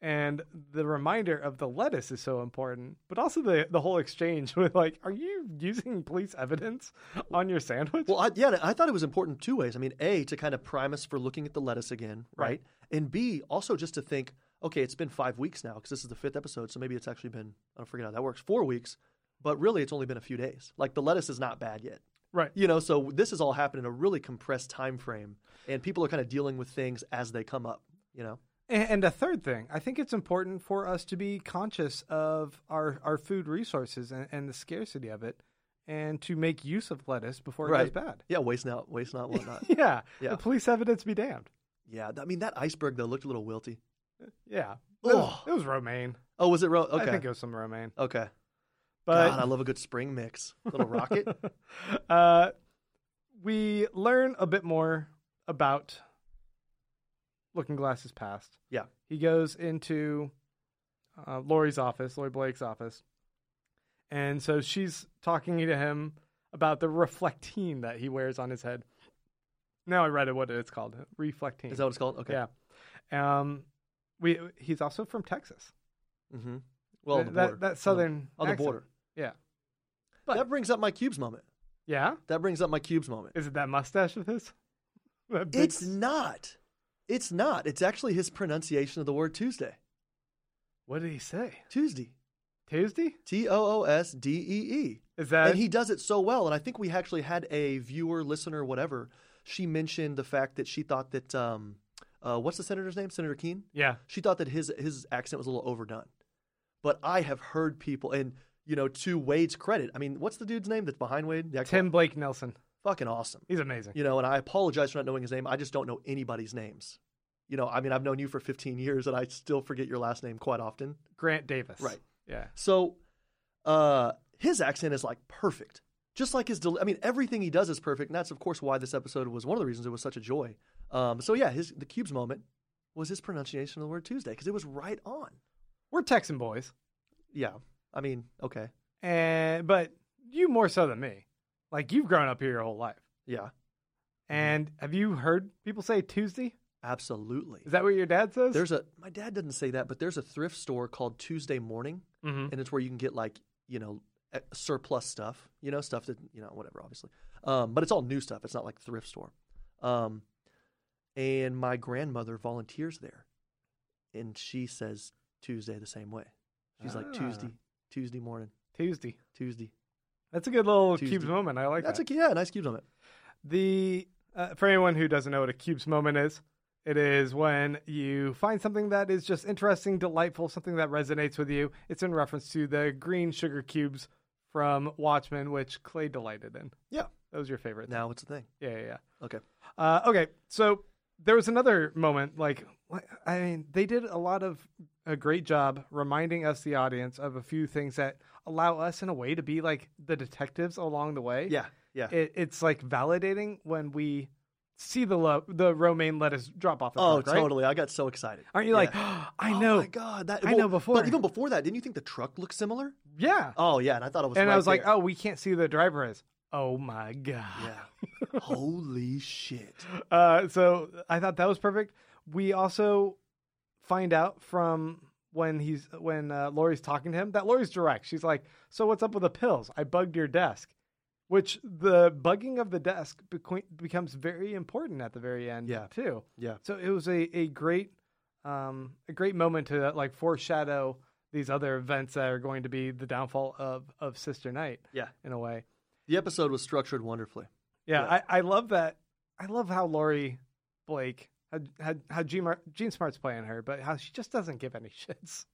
And the reminder of the lettuce is so important, but also the the whole exchange with like, are you using police evidence on your sandwich? Well, I, yeah, I thought it was important two ways. I mean, A, to kind of prime us for looking at the lettuce again, right? Right. And B, also just to think, okay, it's been five weeks now because this is the fifth episode, so maybe it's actually been, I don't forget how that works, four weeks, but really it's only been a few days. Like the lettuce is not bad yet. right. You know, so this has all happened in a really compressed time frame, and people are kind of dealing with things as they come up, you know? And, a third thing, I think it's important for us to be conscious of our, our food resources and, and the scarcity of it, and to make use of lettuce before it Right. goes bad. Yeah, waste not, waste not, whatnot. Yeah, Yeah. the police evidence be damned. yeah, I mean, that iceberg, though, looked a little wilty. Yeah, it was, it was romaine. Oh, was it? Ro- okay. I think it was some romaine. okay. But God, I love a good spring mix. Little rocket. uh, we learn a bit more about Looking Glass's past. Yeah. He goes into uh, Laurie's office, Laurie Blake's office. And so she's talking to him about the reflectine that he wears on his head. Now I read it what it's called. Reflectine. Is that what it's called? Okay. Yeah. Um we he's also from Texas. Mm-hmm. Well, Th- the that, border. that southern on the border. Yeah. But- that brings up my cubes moment. Yeah? That brings up my cubes moment. Is it that mustache of his? Big It's not. It's not. It's actually his pronunciation of the word Tuesday. What did he say? Tuesday. Tuesday? T O O S D E E. Is that And he does it so well. And I think we actually had a viewer, listener, whatever. She mentioned the fact that she thought that um, uh, what's the senator's name? Senator Keene. Yeah. She thought that his his accent was a little overdone. But I have heard people, and you know, to Wade's credit, I mean, what's the dude's name that's behind Wade? Tim Blake Nelson. Fucking awesome. He's amazing. You know, and I apologize for not knowing his name. I just don't know anybody's names. You know, I mean, I've known you for 15 years, and I still forget your last name quite often. Grant Davis. Right. Yeah. So, uh, his accent is like perfect, just like his. Del- I mean, everything he does is perfect, and that's of course why this episode was one of the reasons it was such a joy. Um, so yeah, his the cubes moment was his pronunciation of the word Tuesday because it was right on. We're Texan boys. Yeah, I mean, okay, And but you more so than me. Like you've grown up here your whole life. yeah. And have you heard people say Tuesday? Absolutely. Is that what your dad says? There's a my dad doesn't say that, but there's a thrift store called Tuesday Morning, Mhm. and it's where you can get like you know e- surplus stuff, you know stuff that you know whatever, obviously. Um, but it's all new stuff. It's not like thrift store. Um, and my grandmother volunteers there, and she says Tuesday the same way. She's like Ah. Tuesday, Tuesday morning, Tuesday. Tuesday. That's a good little Tuesday. cubes moment. I like that. That's that. a yeah, nice cubes moment. The uh, for anyone who doesn't know what a cubes moment is, it is when you find something that is just interesting, delightful, something that resonates with you. It's in reference to the green sugar cubes from Watchmen, which Clay delighted in. Yeah. That was your favorite. Now it's a thing. Yeah, yeah, yeah. Okay. Uh, okay, so there was another moment. Like, I mean, they did a lot of a great job reminding us, the audience, of a few things that allow us, in a way, to be like the detectives along the way. Yeah, yeah. it, it's like validating when we see the lo- the romaine lettuce drop off. The oh, truck, right? totally. I got so excited. Aren't you Yeah. like, I Oh know, my god, that I know before. But even before that, didn't you think the truck looked similar? yeah. Oh yeah, and I thought it was. and I right was like, oh, we can't see who the driver is. Oh my god. yeah. Holy shit. Uh, so I thought that was perfect. We also find out from when he's when uh, Laurie's talking to him that Laurie's direct. She's like, "So what's up with the pills? I bugged your desk," which the bugging of the desk beco- becomes very important at the very end. Yeah. too. Yeah. So it was a a great um a great moment to like foreshadow these other events that are going to be the downfall of of Sister Night. Yeah. in a way. The episode was structured wonderfully. Yeah, Yeah. I, I love that. I love how Laurie Blake had, had how Jean, Mar- Jean Smart's playing her, but how she just doesn't give any shits.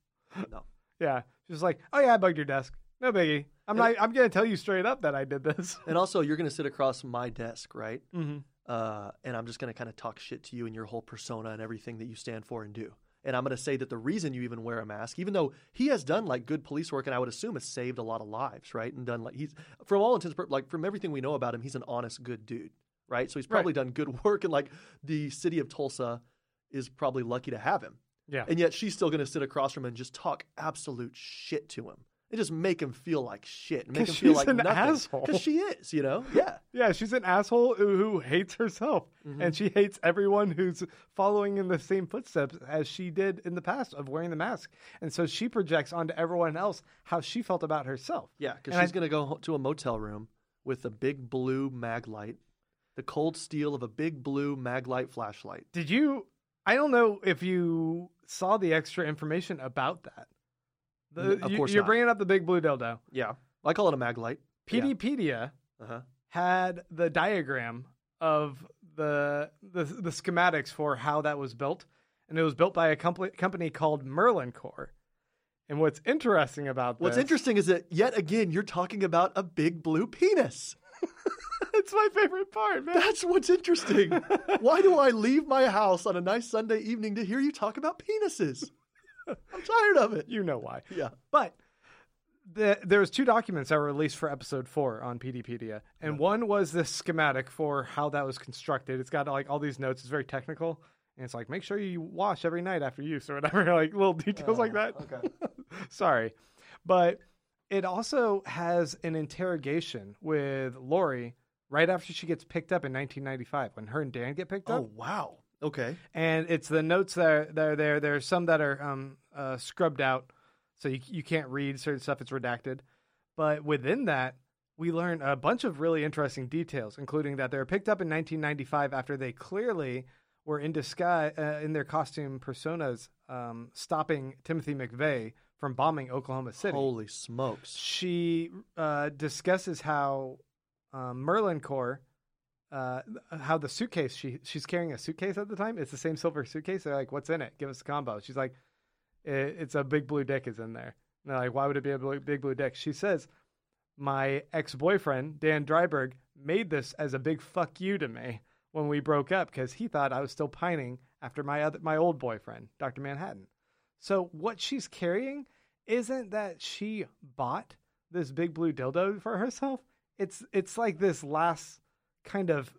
No. Yeah, she's like, "Oh yeah, I bugged your desk. No biggie. I'm not. I'm gonna tell you straight up that I did this." And also, you're going to sit across my desk, right? Mm-hmm. Uh, and I'm just going to kind of talk shit to you and your whole persona and everything that you stand for and do. And I'm going to say that the reason you even wear a mask, even though he has done like good police work, and I would assume has saved a lot of lives, right? And done like he's from all intents, like from everything we know about him, he's an honest, good dude, right? So he's Right. probably done good work, and like the city of Tulsa is probably lucky to have him. Yeah. And yet she's still going to sit across from him and just talk absolute shit to him. And just make him feel like shit and make him feel she's like an nothing. asshole. Because she is, you know? Yeah. Yeah, she's an asshole who, who hates herself, Mm-hmm. and she hates everyone who's following in the same footsteps as she did in the past of wearing the mask. And so she projects onto everyone else how she felt about herself. Yeah, because she's going to go to a motel room with a big blue mag light, the cold steel of a big blue maglite flashlight. Did you? I don't know if you saw the extra information about that. The, of you- course you're not. bringing up the big blue dildo. Yeah. I call it a maglite. light. Yeah. Peteypedia Uh-huh. had the diagram of the, the the schematics for how that was built, and it was built by a company company called Merlin Core. And what's interesting about What's interesting is that yet again you're talking about a big blue penis. it's my favorite part, man. That's what's interesting. Why do I leave my house on a nice Sunday evening to hear you talk about penises? I'm tired of it. you know why. Yeah. But the, there was two documents that were released for episode four on Peteypedia, and one was this schematic for how that was constructed. It's got like all these notes. It's very technical, and it's like make sure you wash every night after use or whatever, like little details like oh, that. okay. Sorry, but it also has an interrogation with Laurie right after she gets picked up in 1995 when her and Dan get picked up Oh wow. Okay. and it's the notes that are, that are there. There's some that are um, uh, scrubbed out, so you you can't read certain stuff. It's redacted, but within that, we learn a bunch of really interesting details, including that they were picked up in 1995 after they clearly were in disguise uh, in their costume personas, um, stopping Timothy McVeigh from bombing Oklahoma City Holy smokes. she uh, discusses how um, Merlin Core, uh, how the suitcase she she's carrying a suitcase at the time. It's the same silver suitcase. They're like, "What's in it? Give us a combo." She's like, "I- "It's a big blue dick is in there." And they're like, "Why would it be a big blue dick?" She says, "My ex boyfriend Dan Dreiberg made this as a big fuck you to me when we broke up because he thought I was still pining after my other my old boyfriend, Doctor Manhattan." So what she's carrying isn't that she bought this big blue dildo for herself. It's it's like this last kind of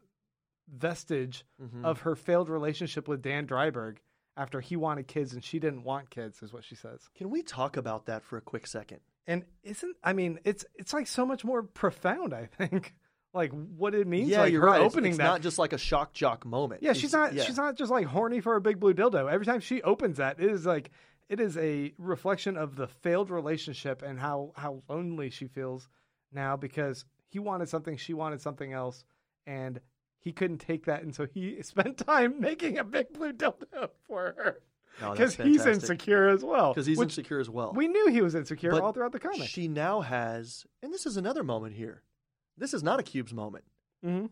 vestige Mhm. of her failed relationship with Dan Dreiberg after he wanted kids and she didn't want kids, is what she says. Can we talk about that for a quick second? And isn't I mean, it's it's like so much more profound, I think. like what it means. yeah, like you're her right. It's- opening it's, that. not just like a shock jock moment. yeah, she's It's- not. yeah. She's not just like horny for a big blue dildo. Every time she opens that, it is like it is a reflection of the failed relationship and how how lonely she feels now because he wanted something, she wanted something else, and he couldn't take that, and so he spent time making a big blue dildo for her because Oh, he's insecure as well. because he's which insecure as well. We knew he was insecure But all throughout the comic. She now has, and this is another moment here. This is not a Cubes moment. hmm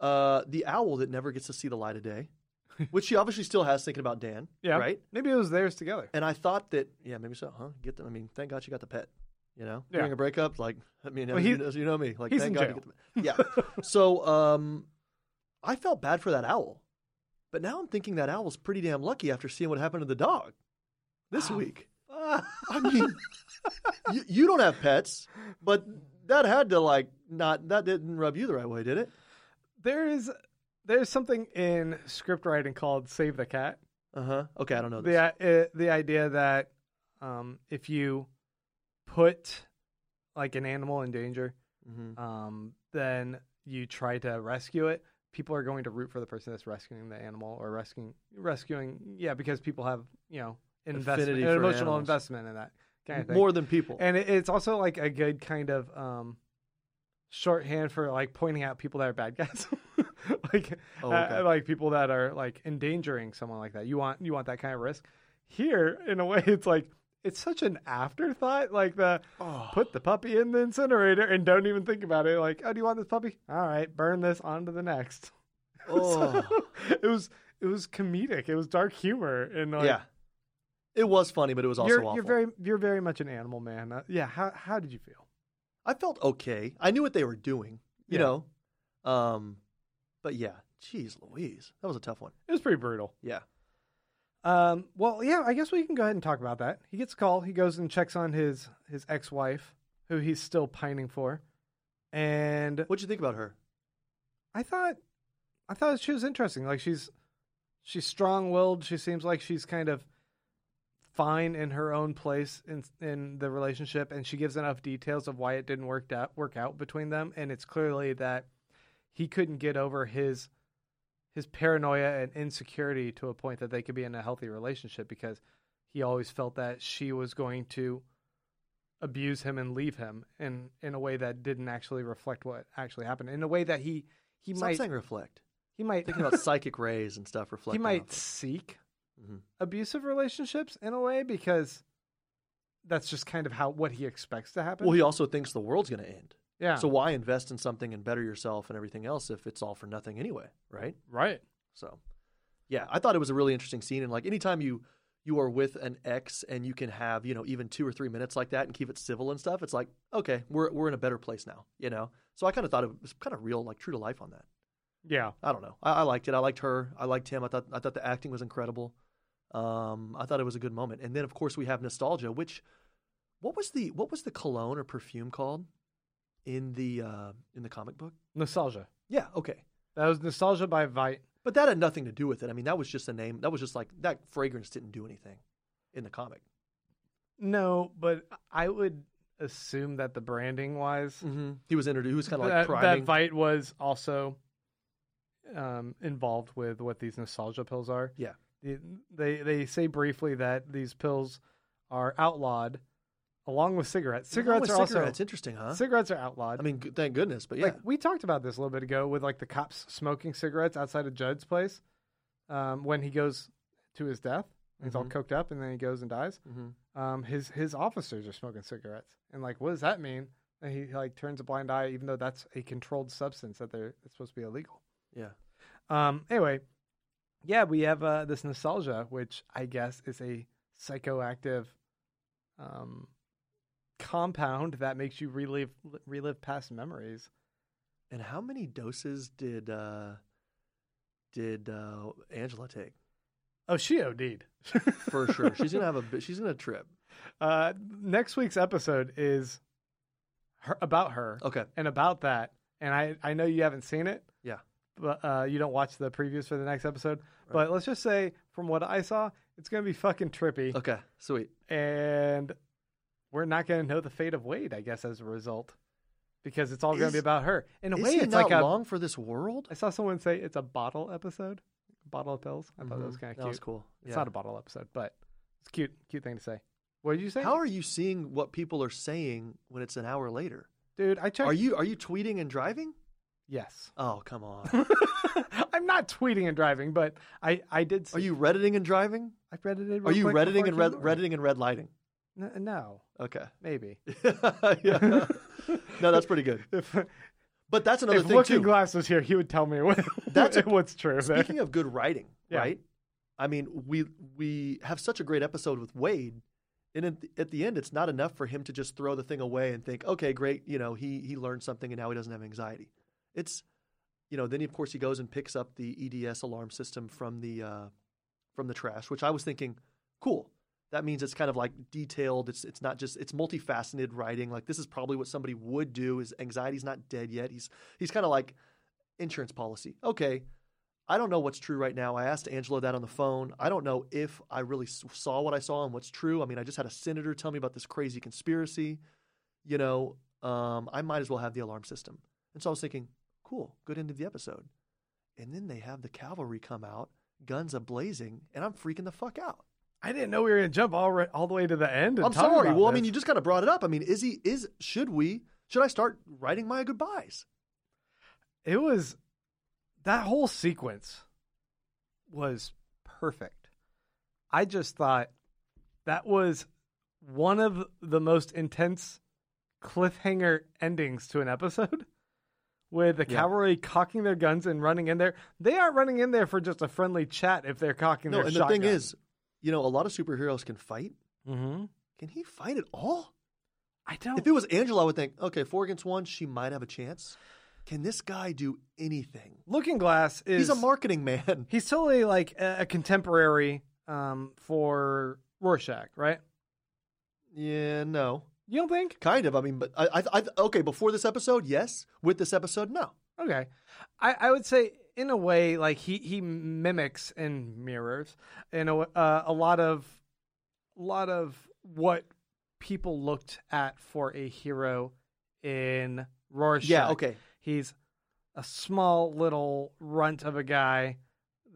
Uh, the owl that never gets to see the light of day, which she obviously still has thinking about Dan. Yeah, Right. Maybe it was theirs together. And I thought that, yeah, maybe so, huh? Get them. I mean, thank God she got the pet. You know, Yeah. during a breakup, like I mean, Well, you, as you know me, like he's thank in God jail. you get the. Yeah. so, um, I felt bad for that owl, but now I'm thinking that owl's pretty damn lucky after seeing what happened to the dog this week. I mean, you, you don't have pets, but that had to like not that didn't rub you the right way, did it? there is there's something in script writing called "Save the Cat." Uh huh. Okay, I don't know. This. the uh, the idea that um, if you put like an animal in danger, Mhm. um, then you try to rescue it. People are going to root for the person that's rescuing the animal or rescuing rescuing. Yeah, because people have you know investment, an emotional animals. investment in that kind of thing. More than people. and it, it's also like a good kind of um, shorthand for like pointing out people that are bad guys, like Oh, uh, like people that are like endangering someone like that. You want you want that kind of risk. Here, in a way, it's like it's such an afterthought. Like the Oh. put the puppy in the incinerator and don't even think about it. Like, oh, do you want this puppy? All right, burn this on to the next. Oh. So, it was it was comedic. It was dark humor and like, yeah. It was funny, but it was also you're awful. you're very you're very much an animal man. Uh, yeah. How how did you feel? I felt okay. I knew what they were doing, you Yeah. know. Um, but yeah, geez, Louise, that was a tough one. It was pretty brutal. Yeah. Um, well, yeah, I guess we can go ahead and talk about that. He gets a call. He goes and checks on his his ex wife, who he's still pining for, and What'd you think about her? I thought I thought she was interesting. Like she's she's strong willed. She seems like she's kind of fine in her own place in in the relationship, and she gives enough details of why it didn't work out work out between them. And it's clearly that he couldn't get over his his paranoia and insecurity to a point that they could be in a healthy relationship because he always felt that she was going to abuse him and leave him in in a way that didn't actually reflect what actually happened in a way that he he Stop might saying reflect. he might Thinking about psychic rays and stuff reflect he might seek Mhm. abusive relationships in a way because that's just kind of how what he expects to happen. Well, he also thinks the world's going to end. Yeah. So why invest in something and better yourself and everything else if it's all for nothing anyway, right? right. So, yeah, I thought it was a really interesting scene. And like anytime you you are with an ex and you can have you know even two or three minutes like that and keep it civil and stuff, it's like okay, we're we're in a better place now, you know. So I kind of thought it was kind of real, like true to life on that. Yeah. I don't know. I, I liked it. I liked her. I liked him. I thought I thought the acting was incredible. Um, I thought it was a good moment. And then of course we have nostalgia. Which what was the what was the cologne or perfume called in the uh, in the comic book? Nostalgia. Yeah. Okay. That was nostalgia by Veidt. But that had nothing to do with it. I mean, that was just a name. That was just like that fragrance didn't do anything in the comic. No, but I would assume that the branding wise, Mm-hmm. He was introduced. He was kind of like that, priming. that Veidt was also um, involved with what these nostalgia pills are. Yeah. The- They they say briefly that these pills are outlawed along with cigarettes. Cigarettes Along are with cigarettes. also interesting, huh? cigarettes are outlawed. I mean, g- thank goodness. But yeah, Like we talked about this a little bit ago with like the cops smoking cigarettes outside of Judd's place um, when he goes to his death. He's all Mhm. coked up and then he goes and dies. hmm Um, his his officers are smoking cigarettes and like what does that mean? And he like turns a blind eye even though that's a controlled substance that they're it's supposed to be illegal. yeah. Um, anyway, yeah, we have uh, this nostalgia, which I guess is a psychoactive um, compound that makes you relive relive past memories. And how many doses did uh, did uh, Angela take? Oh, she OD'd. For sure, she's gonna have a she's gonna trip. Uh, next week's episode is her, about her Okay, and about that. And I, I know you haven't seen it. Yeah. But uh, you don't watch the previews for the next episode. But let's just say, from what I saw, it's to be fucking trippy. okay, sweet. And we're not going to know the fate of Wade, I guess, as a result. because it's all going to be about her. In a way, it's not like a. long for this world? I saw someone say it's a bottle episode, bottle of pills. I thought that was Mhm. kind of That was cool. It's Yeah. not a bottle episode, but it's cute, cute thing to say. What did you say, How are you seeing what people are saying when it's an hour later? dude? I checked. Are you are you tweeting and driving? Yes. Oh, come on. I'm not tweeting and driving, but I I did. See, Are you redditing and driving? I read it. Are you redditing and red, redditing and red lighting? No, Okay. maybe. yeah. No, that's pretty good. if But that's another thing. if thing Looking too. Glass was here, he would tell me what, That's a- what's true. there. Speaking of good writing, Yeah. right? I mean, we we have such a great episode with Wade, and at the, at the end, it's not enough for him to just throw the thing away and think, okay, great, you know, he he learned something and now he doesn't have anxiety. It's, you know, then of course he goes and picks up the EDS alarm system from the uh, from the trash, which I was thinking, cool. That means it's kind of like detailed. It's it's not just it's multifaceted writing. Like this is probably what somebody would do. His anxiety's not dead yet. He's he's kind of like insurance policy. Okay, I don't know what's true right now. I asked Angela that on the phone. I don't know if I really saw what I saw and what's true. I mean, I just had a senator tell me about this crazy conspiracy. You know, um, I might as well have the alarm system. And so I was thinking, cool, good end of the episode. And then they have the cavalry come out, guns a blazing, and I'm freaking the fuck out. I didn't know we were going to jump all right, all the way to the end. And I'm sorry. Well, I mean, you just kind of brought it up. I mean, is he is should we should I start writing my goodbyes? it was that whole sequence was perfect. I just thought that was one of the most intense cliffhanger endings to an episode with the Yeah. cavalry cocking their guns and running in there. They aren't running in there for just a friendly chat if they're cocking No, their and the thing is, you know, a lot of superheroes can fight. mm-hmm. Can he fight at all? I don't. If it was Angela, I would think, okay, four against one, she might have a chance. Can this guy do anything? Looking Glass is He's a marketing man. He's totally like a, a contemporary um, for Rorschach, right? Yeah, no, You don't think? kind of. I mean, but I, I, I okay, before this episode, yes. With this episode, no. Okay, I, I would say in a way like he he mimics and mirrors in a uh, a lot of a lot of what people looked at for a hero in Rorschach. Yeah, okay. He's a small little runt of a guy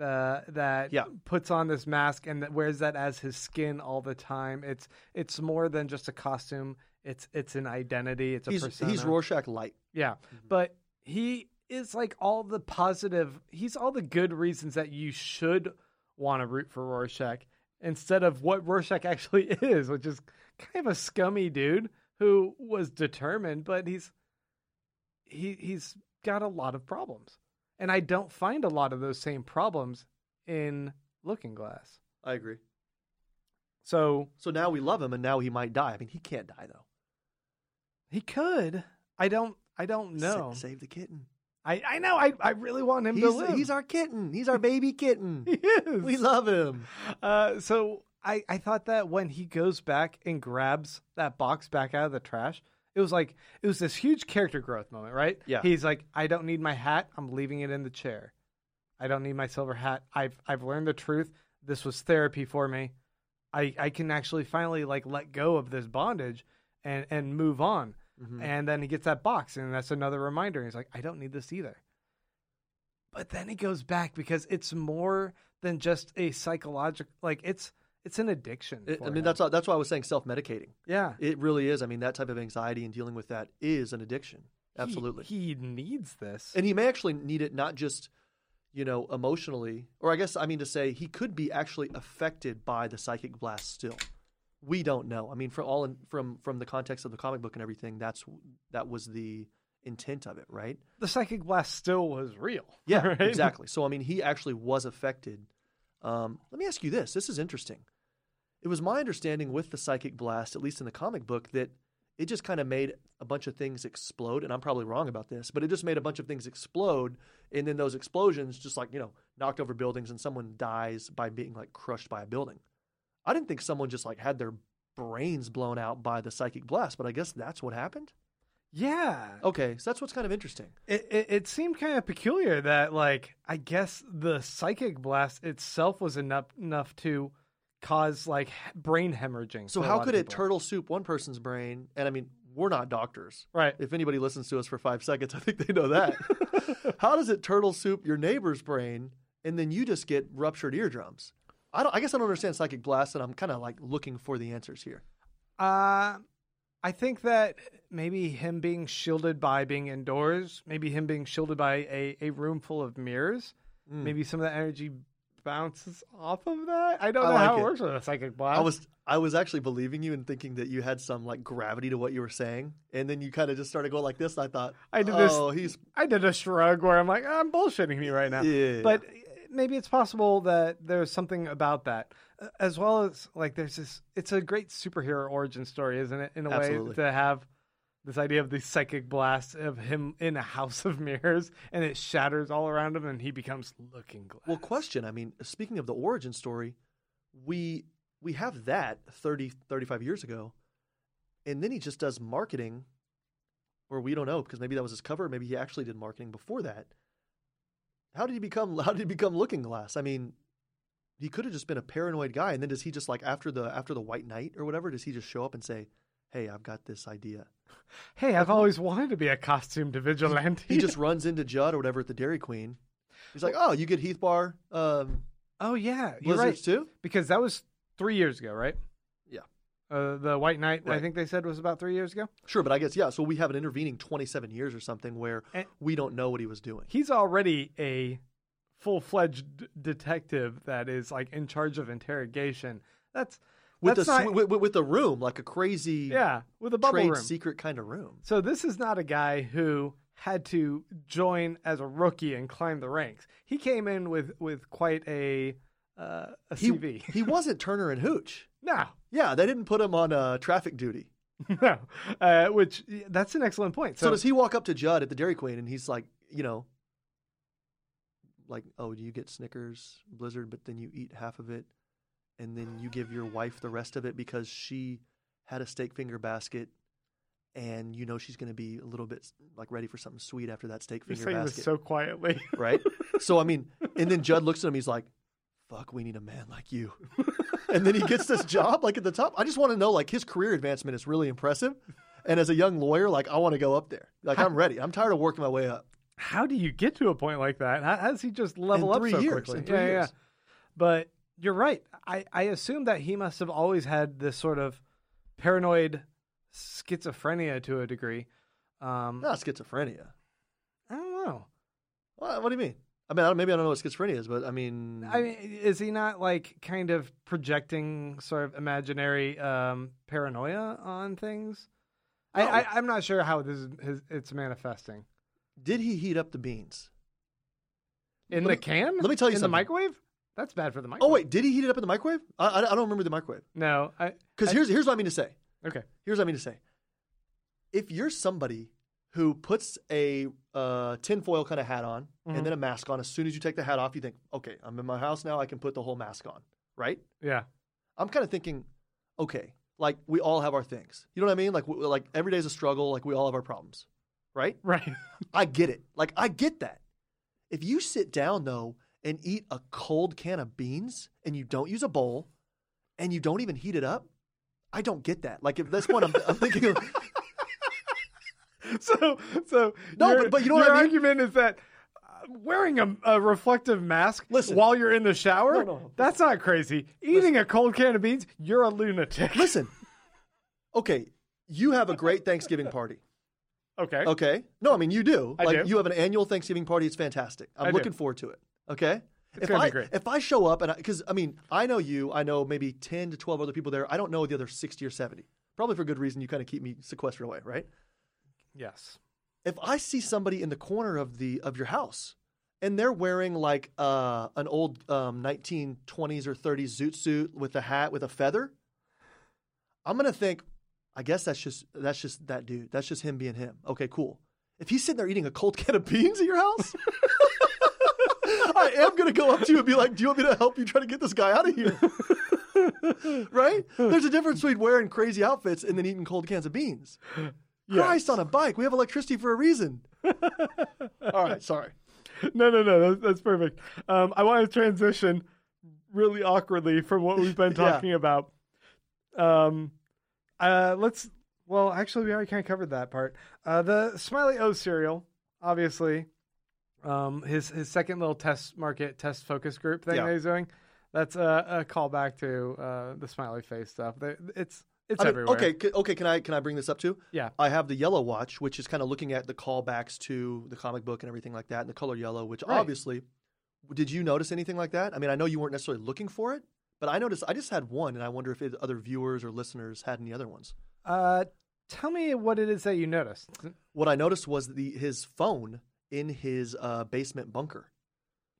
uh, that Yeah. puts on this mask and that wears that as his skin all the time. It's it's more than just a costume. It's it's an identity. It's a He's persona. he's Rorschach light. Yeah, but he is like all the positive. He's all the good reasons that you should want to root for Rorschach instead of what Rorschach actually is, which is kind of a scummy dude who was determined, but he's he he's got a lot of problems, and I don't find a lot of those same problems in Looking Glass. I agree. So So now we love him, and now he might die. I mean, he can't die though. he could. I don't. I don't know. Sa- save the kitten. I, I know. I, I really want him He's, to live. he's our kitten. He's our baby kitten. he is. we love him. Uh, so I, I thought that when he goes back and grabs that box back out of the trash, it was like it was this huge character growth moment, right? Yeah. He's like, I don't need my hat. I'm leaving it in the chair. I don't need my silver hat. I've I've learned the truth. This was therapy for me. I I can actually finally like let go of this bondage and and move on. Mhm. And then he gets that box, and that's another reminder. He's like, I don't need this either. But then he goes back because it's more than just a psychological. Like it's it's an addiction. It- I mean, him. that's that's why I was saying self-medicating. yeah. It really is. I mean, that type of anxiety and dealing with that is an addiction. He- Absolutely. he, needs this. and he may actually need it not just, you know, emotionally, or I guess I mean to say he could be actually affected by the psychic blast still. We don't know. I mean, for all in, from from the context of the comic book and everything, that's that was the intent of it, right? the psychic blast still was real. Yeah, right? exactly. So I mean, he actually was affected. Um, let me ask you this: This is interesting. It was my understanding with the psychic blast, at least in the comic book, that it just kind of made a bunch of things explode. And I'm probably wrong about this, but it just made a bunch of things explode, and then those explosions just like you know knocked over buildings, and someone dies by being like crushed by a building. I didn't think someone just like had their brains blown out by the psychic blast, but I guess that's what happened. Yeah. Okay, so that's what's kind of interesting. It, it it seemed kind of peculiar that like I guess the psychic blast itself was enough enough to cause like brain hemorrhaging. So how could it turtle soup one person's brain? And I mean, we're not doctors. Right. If anybody listens to us for five seconds, I think they know that. How does it turtle soup your neighbor's brain and then you just get ruptured eardrums? I don't. I guess I don't understand psychic blast, and I'm kind of like looking for the answers here. Uh, I think that maybe him being shielded by being indoors, maybe him being shielded by a, a room full of mirrors, Mm. maybe some of that energy bounces off of that. I don't I know like how it it. works with a psychic blast. I was I was actually believing you and thinking that you had some like gravity to what you were saying, and then you kind of just started going like this. And I thought, I did this- Oh, he's I did a shrug where I'm like, I'm bullshitting you right now. yeah. But maybe it's possible that there's something about that, Uh, as well as like there's this. It's a great superhero origin story, isn't it? In a Absolutely. way to have this idea of the psychic blast of him in a house of mirrors, and it shatters all around him, and he becomes Looking Glass. Well, question. I mean, speaking of the origin story, we we have that 30, 35 years ago, and then he just does marketing, or we don't know because maybe that was his cover. Maybe he actually did marketing before that. How did he become? How did he become Looking Glass? I mean, he could have just been a paranoid guy, and then does he just like after the after the White Knight or whatever? Does he just show up and say, "Hey, I've got this idea"? hey, I've always wanted to be a costumed vigilante. He just runs into Judd or whatever at the Dairy Queen. He's like, "Oh, you get Heath Bar um, oh yeah, you're right too." because that was three years ago, right? Uh, the White Knight, I think they said was about three years ago. Sure, but I guess yeah. So we have an intervening twenty-seven years or something where And- we don't know what he was doing. he's already a full-fledged d- detective that is like in charge of interrogation. That's With that's the not, with, with the room, like a crazy yeah, with a bubble room. secret kind of room. So this is not a guy who had to join as a rookie and climb the ranks. He came in with with quite a uh, a He, CV. he wasn't Turner and Hooch. no, Yeah, they didn't put him on uh, traffic duty. no, uh, which that's an excellent point. So, So, does he walk up to Judd at the Dairy Queen and he's like, you know, like, oh, do you get Snickers, Blizzard, but then you eat half of it, and then you give your wife the rest of it because she had a steak finger basket, and you know she's going to be a little bit like ready for something sweet after that steak you're finger saying basket, this so quietly. right? so I mean, and then Judd looks at him, he's like, "Fuck, we need a man like you." and then he gets this job like at the top. I just want to know like his career advancement is really impressive. And as a young lawyer, like I want to go up there. Like I'm ready. I'm tired of working my way up. How do you get to a point like that? How, how does he just level In up so years, quickly? in three yeah, yeah, years. yeah. But you're right. I, I assume that he must have always had this sort of paranoid schizophrenia to a degree. Um, Not schizophrenia. I don't know. What, what do you mean? I mean, I don't, maybe I don't know what schizophrenia is, but I mean, I mean, is he not like kind of projecting sort of imaginary um, paranoia on things? I, No. I, I'm not sure how this is his, it's manifesting did he heat up the beans? in Let the me- can. let me tell you in something. the microwave. That's bad for the microwave. Oh wait, did he heat it up in the microwave? I, I, I don't remember the microwave. no. I Because I- here's here's what I mean to say. okay. Here's what I mean to say. If you're somebody who puts a uh, tinfoil kind of hat on Mhm. and then a mask on, as soon as you take the hat off, you think, okay, I'm in my house now. I can put the whole mask on, right? Yeah. I'm kind of thinking, okay, like we all have our things. You know what I mean? Like we, like every day's a struggle. Like we all have our problems, right? Right. I get it. Like I get that. If you sit down though and eat a cold can of beans and you don't use a bowl and you don't even heat it up, I don't get that. Like at this point, I'm, I'm thinking so so No, your, but- but you know your what I mean? argument is that uh, wearing a, a reflective mask Listen. while you're in the shower No, no. that's not crazy eating a cold can of beans you're a lunatic listen. Okay, you have a great Thanksgiving party. okay Okay, no, I mean you do. I like do. you have an annual Thanksgiving party. It's fantastic. I'm I do. looking forward to it. Okay. It's if I great. if I show up and because I, mean I know you, I know maybe ten to twelve other people there. I don't know the other sixty or seventy. Probably for good reason. You kind of keep me sequestered away, right? Yes if I see somebody in the corner of the of your house and they're wearing like uh, an old um, 1920s or 30s zoot suit with a hat with a feather, I'm gonna think, I guess that's just that's just that dude. That's just him being him. Okay, cool. If he's sitting there eating a cold can of beans at your house, I am gonna go up to you and be like, "Do you want me to help you try to get this guy out of here?" right? There's a difference between wearing crazy outfits and then eating cold cans of beans. Christ on a bike. We have electricity for a reason. All right, sorry. no no no that's, that's perfect um, i want to transition really awkwardly from what we've been Yeah. talking about um, uh, let's Well, actually, we already kind of covered that part. Uh, the Smiley O cereal, obviously, um, his his second little test market test focus group thing Yeah. that he's doing. That's a, a callback to uh, the smiley face stuff. It's it's I mean, everywhere. okay, c- okay. Can I can I bring this up too? Yeah. I have the yellow watch, which is kind of looking at the callbacks to the comic book and everything like that, and the color yellow, which Right. obviously, did you notice anything like that? I mean, I know you weren't necessarily looking for it, but I noticed. I just had one, and I wonder if it, other viewers or listeners had any other ones. Uh, tell me what it is that you noticed. What I noticed was the his phone in his uh, basement bunker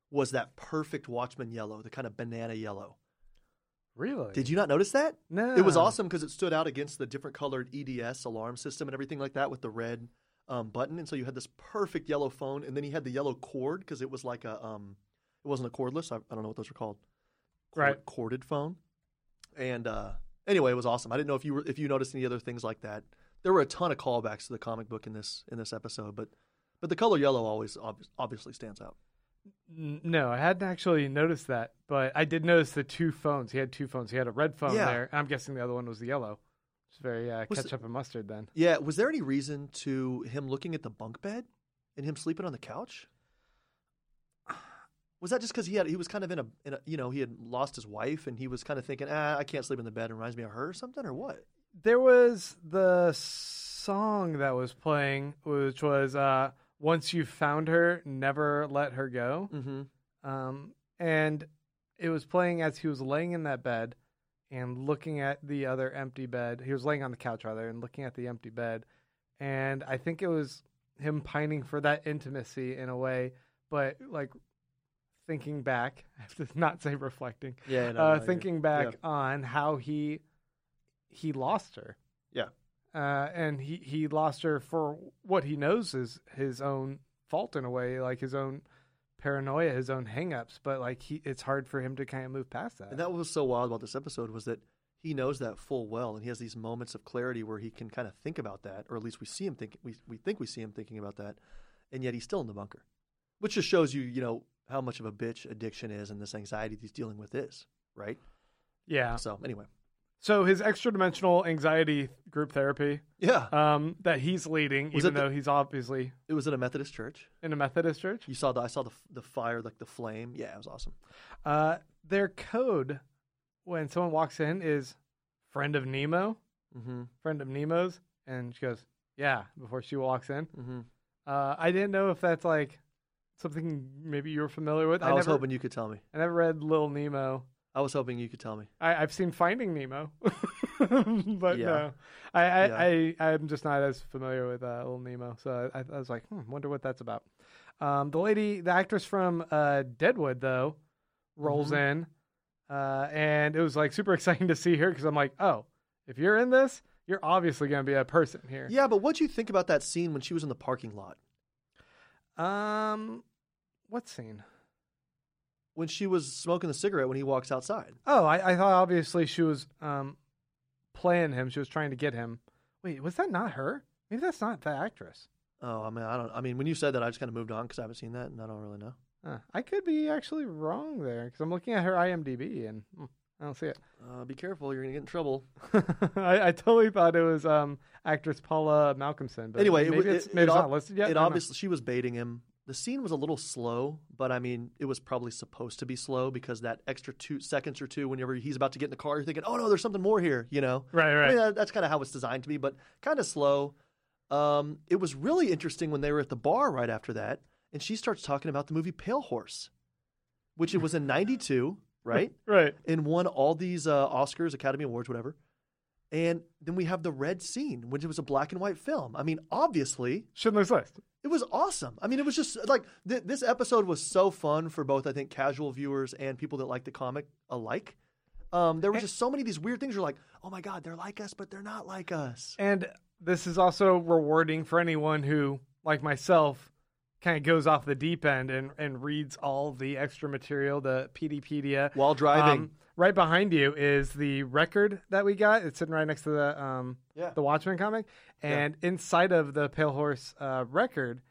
was that perfect Watchman yellow, the kind of banana yellow. Really? Did you not notice that? No. It was awesome because it stood out against the different colored EDS alarm system and everything like that with the red um, button. And so you had this perfect yellow phone, and then he had the yellow cord because it was like a um, it wasn't a cordless. I, I don't know what those are called. Cord- Right. Corded phone. And uh, anyway, it was awesome. I didn't know if you were if you noticed any other things like that. There were a ton of callbacks to the comic book in this in this episode, but but the color yellow always ob- obviously stands out. No, I hadn't actually noticed that, but I did notice the two phones. He had two phones. He had a red phone Yeah. there. I'm guessing the other one was the yellow. It's very uh, Was the- ketchup and mustard then. Yeah, was there any reason to him looking at the bunk bed and him sleeping on the couch? Was that just because he had he was kind of in a, in a you know he had lost his wife and he was kind of thinking ah I can't sleep in the bed it reminds me of her or something or what? There was the song that was playing, which was uh, "Once You Found Her, Never Let Her Go," Mm-hmm. um, and it was playing as he was laying in that bed and looking at the other empty bed. He was laying on the couch rather and looking at the empty bed, and I think it was him pining for that intimacy in a way, but like thinking back, I have to not say reflecting, Yeah, uh, thinking back on how he he lost her. Uh, and he, he lost her for what he knows is his own fault in a way, like his own paranoia, his own hangups. But like he, it's hard for him to kind of move past that. And that was so wild about this episode was that he knows that full well, and he has these moments of clarity where he can kind of think about that, or at least we see him think we we think we see him thinking about that, and yet he's still in the bunker, which just shows you you know how much of a bitch addiction is and this anxiety he's dealing with is, right? yeah. So anyway, So his extra dimensional anxiety group therapy yeah, um, that he's leading, Was even it the- though he's obviously it was in a Methodist church. in a Methodist church. You saw the I saw the the fire like the flame. Yeah, it was awesome. Uh, their code when someone walks in is friend of Nemo, Mm-hmm. friend of Nemo's, and she goes, "Yeah." Before she walks in, Mm-hmm. uh, I didn't know if that's like something maybe you were familiar with. I, was never, hoping you could tell me. I never read Little Nemo. I was hoping you could tell me. I, I've seen Finding Nemo, but Yeah. no, I I, Yeah. I I'm just not as familiar with uh, Little Nemo. So I, I was like, hmm, wonder what that's about. Um, the lady, the actress from uh, Deadwood, though, rolls Mm-hmm. in, uh, and it was like super exciting to see her because I'm like, oh, if you're in this, you're obviously going to be a person here. Yeah, but what do you think about that scene when she was in the parking lot? Um, what scene? When she was smoking the cigarette when he walks outside. Oh, I, I thought obviously she was um playing him. She was trying to get him. Wait, was that not her? Maybe that's not the actress. Oh, I mean, I don't. I mean, when you said that, I just kind of moved on because I haven't seen that, and I don't really know. Huh, I could be actually wrong there because I'm looking at her IMDb and hmm, I don't see it. Uh, be careful, you're gonna get in trouble. I, I totally thought it was um actress Paula Malcomson. But Anyway, it maybe wa- it's it- maybe it it's ob- not listed yet. It don't know. obviously she was baiting him. The scene was a little slow, but I mean, it was probably supposed to be slow because that extra two seconds or two, whenever he's about to get in the car, you're thinking, "Oh no, there's something more here," you know. right, I right. mean, that, that's kind of how it's designed to be, but kind of slow. Um, it was really interesting when they were at the bar right after that, and she starts talking about the movie Pale Horse, which it was in '92, right? right. and won all these uh, Oscars, Academy Awards, whatever. And then we have the red scene, which was a black and white film. I mean, obviously, Schindler's List. it was awesome. I mean, it was just like th- this episode was so fun for both, I think, casual viewers and people that like the comic alike. Um, there were just so many of these weird things. You're like, oh my god, they're like us, but they're not like us. And this is also rewarding for anyone who, like myself, kind of goes off the deep end and, and reads all the extra material, the Peteypedia. While driving, Um, right behind you is the record that we got. It's sitting right next to the um, yeah, the Watchmen comic, and inside of the Pale Horse uh, record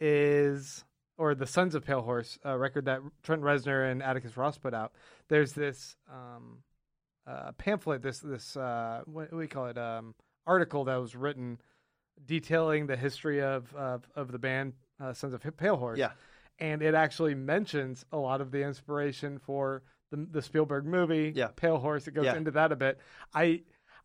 is, or the Sons of Pale Horse uh, record that Trent Reznor and Atticus Ross put out. There's this um, uh, pamphlet, this this uh, what, what do we call it? Um, article that was written detailing the history of of, of the band uh, Sons of Pale Horse. Yeah. and it actually mentions a lot of the inspiration for the, the Spielberg movie, Yeah. Pale Horse. It goes Yeah. into that a bit. I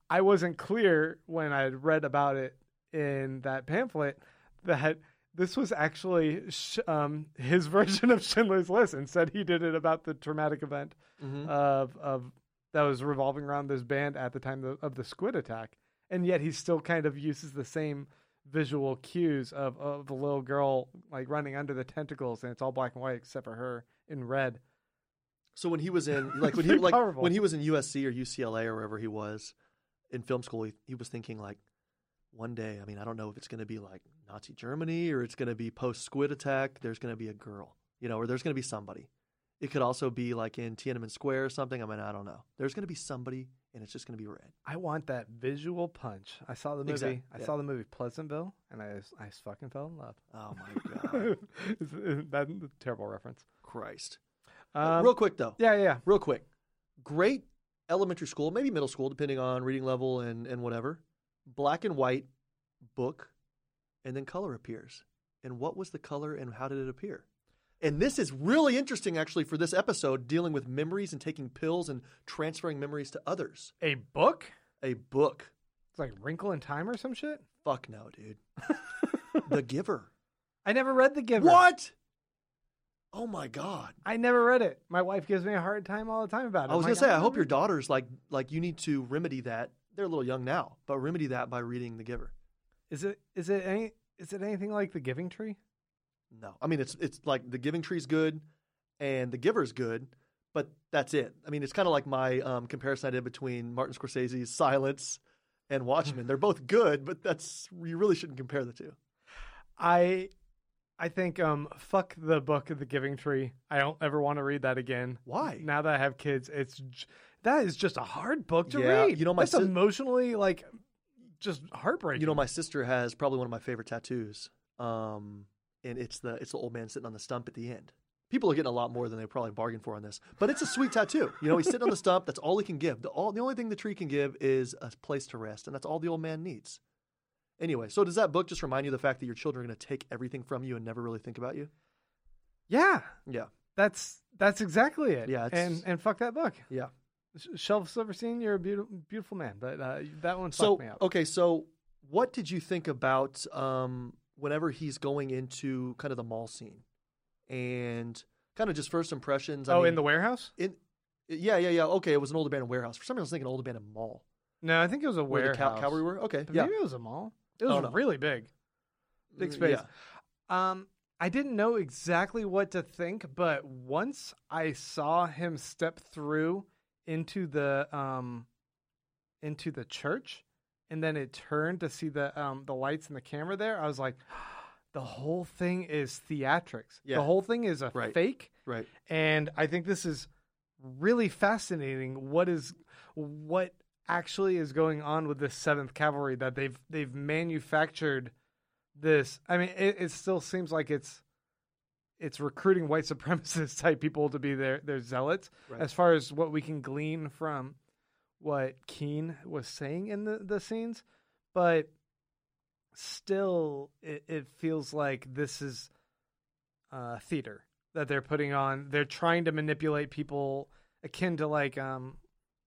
I wasn't clear when I had read about it in that pamphlet that this was actually sh- um, his version of Schindler's List, and said he did it about the traumatic event Mhm. of of that was revolving around this band at the time of, of the squid attack, and yet he still kind of uses the same visual cues of of a little girl like running under the tentacles, and it's all black and white except for her in red. So when he was in like when he like powerful. when he was in USC or UCLA or wherever he was in film school, he, he was thinking like one day. I mean, I don't know if it's going to be like Nazi Germany or it's going to be post Squid Attack. There's going to be a girl, you know, or there's going to be somebody. It could also be like in Tiananmen Square or something. I mean, I don't know. There's going to be somebody, and it's just going to be red. I want that visual punch. I saw the movie. Exact- I yeah. saw the movie Pleasantville, and I just- I just fucking fell in love. Oh my god, That's a terrible reference. Christ! Um, Real quick though, yeah, yeah. real quick. Great elementary school, maybe middle school, depending on reading level and, and whatever. Black and white book, and then color appears. And what was the color and how did it appear? And this is really interesting, actually, for this episode, dealing with memories and taking pills and transferring memories to others. A book? A book. It's like Wrinkle in Time or some shit. Fuck no, dude. the Giver. I never read The Giver. What? Oh my God. I never read it. My wife gives me a hard time all the time about it. I was I'm gonna like, say, I don't hope your daughters like like you need to remedy that. They're a little young now, but remedy that by reading The Giver. Is it is it any is it anything like The Giving Tree? No, I mean it's it's like The Giving Tree's good, and The Giver's good, but that's it. I mean it's kind of like my um, comparison I did between Martin Scorsese's Silence and Watchmen. They're both good, but that's you really shouldn't compare the two. I I think um fuck the book of The Giving Tree. I don't ever want to read that again. Why? Now that I have kids, it's j- that is just a hard book to Yeah, read. you know, my That's sis- emotionally like just heartbreaking. You know, my sister has probably one of my favorite tattoos, um, and it's the it's the old man sitting on the stump at the end. People are getting a lot more than they probably bargained for on this, but it's a sweet tattoo. You know, he's sitting on the stump. That's all he can give. The all the only thing the tree can give is a place to rest, and that's all the old man needs. Anyway, so does that book just remind you of the fact that your children are going to take everything from you and never really think about you? yeah, Yeah, that's that's exactly it. Yeah, it's- and and fuck that book. yeah. Sh- Shel Silverstein, you're a beautiful beautiful man, but uh, that one So fucked me up. okay, so what did you think about um, whenever he's going into kind of the mall scene and kind of just first impressions? I oh, mean, in the warehouse? In, yeah, yeah, yeah. Okay, it was an old abandoned warehouse. For some reason, I was thinking an old abandoned mall. No, I think it was a Where warehouse. the Cal- cavalry were? Okay, But yeah. Maybe it was a mall. It was Oh, no. really big. Big Mm, space. yeah. Um, I didn't know exactly what to think, but once I saw him step through into the um into the church, and then it turned to see the um the lights and the camera there, I was like, the whole thing is theatrics. Yeah. The whole thing is a Right. fake. Right. and I think this is really fascinating. What is what actually is going on with this Seventh Cavalry that they've they've manufactured this? I mean, it, it still seems like it's it's recruiting white supremacist type people to be their their zealots. Right. As far as what we can glean from what Keene was saying in the the scenes, but still, it, it feels like this is uh, theater that they're putting on. They're trying to manipulate people akin to like um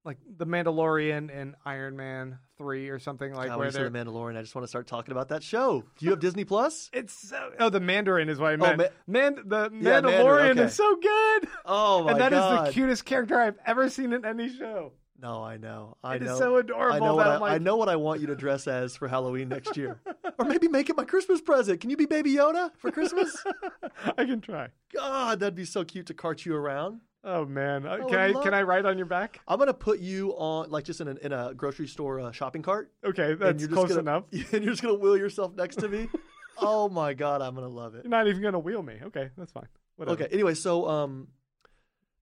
like the Mandalorian and Iron Man three or something like God, when you say they're. the Mandalorian, I just want to start talking about that show. Do you have Disney Plus? it's so, oh the Mandarin is what I oh, meant. Ma- Man, the Mandarin, Mandalorian okay. is so good, Oh my and that is god! the cutest character I've ever seen in any show. No, I know. I It is know. so adorable I know, what that I, I'm like- I know what I want you to dress as for Halloween next year, or maybe make it my Christmas present. Can you be Baby Yoda for Christmas? I can try. God, that'd be so cute to cart you around. Oh man, I can I love- can I ride on your back? I'm gonna put you on like just in a, in a grocery store uh, shopping cart, Okay, and that's close gonna, enough. And you're just gonna wheel yourself next to me. oh my god, I'm gonna love it. You're not even gonna wheel me. Okay, that's fine. Whatever. Okay. Anyway, so um,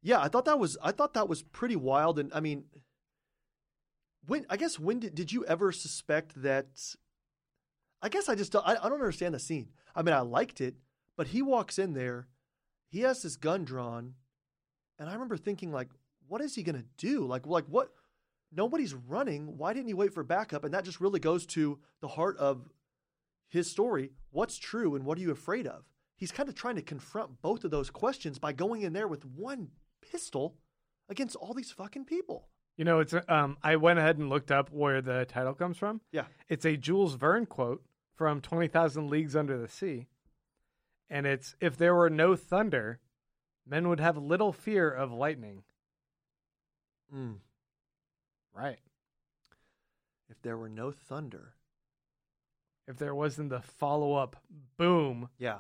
yeah, I thought that was I thought that was pretty wild, and I mean, when I guess when did did you ever suspect that? I guess I just don't, I, I don't understand the scene. I mean, I liked it, but he walks in there, he has his gun drawn, and I remember thinking like, what is he gonna do? Like, like what? nobody's running. Why didn't he wait for backup? And that just really goes to the heart of his story. What's true and what are you afraid of? He's kind of trying to confront both of those questions by going in there with one pistol against all these fucking people. You know, it's um. I went ahead and looked up where the title comes from. Yeah. It's a Jules Verne quote from Twenty Thousand Leagues Under the Sea, and it's if there were no thunder, men would have little fear of lightning. Mm. Right. If there were no thunder. If there wasn't the follow up boom Yeah.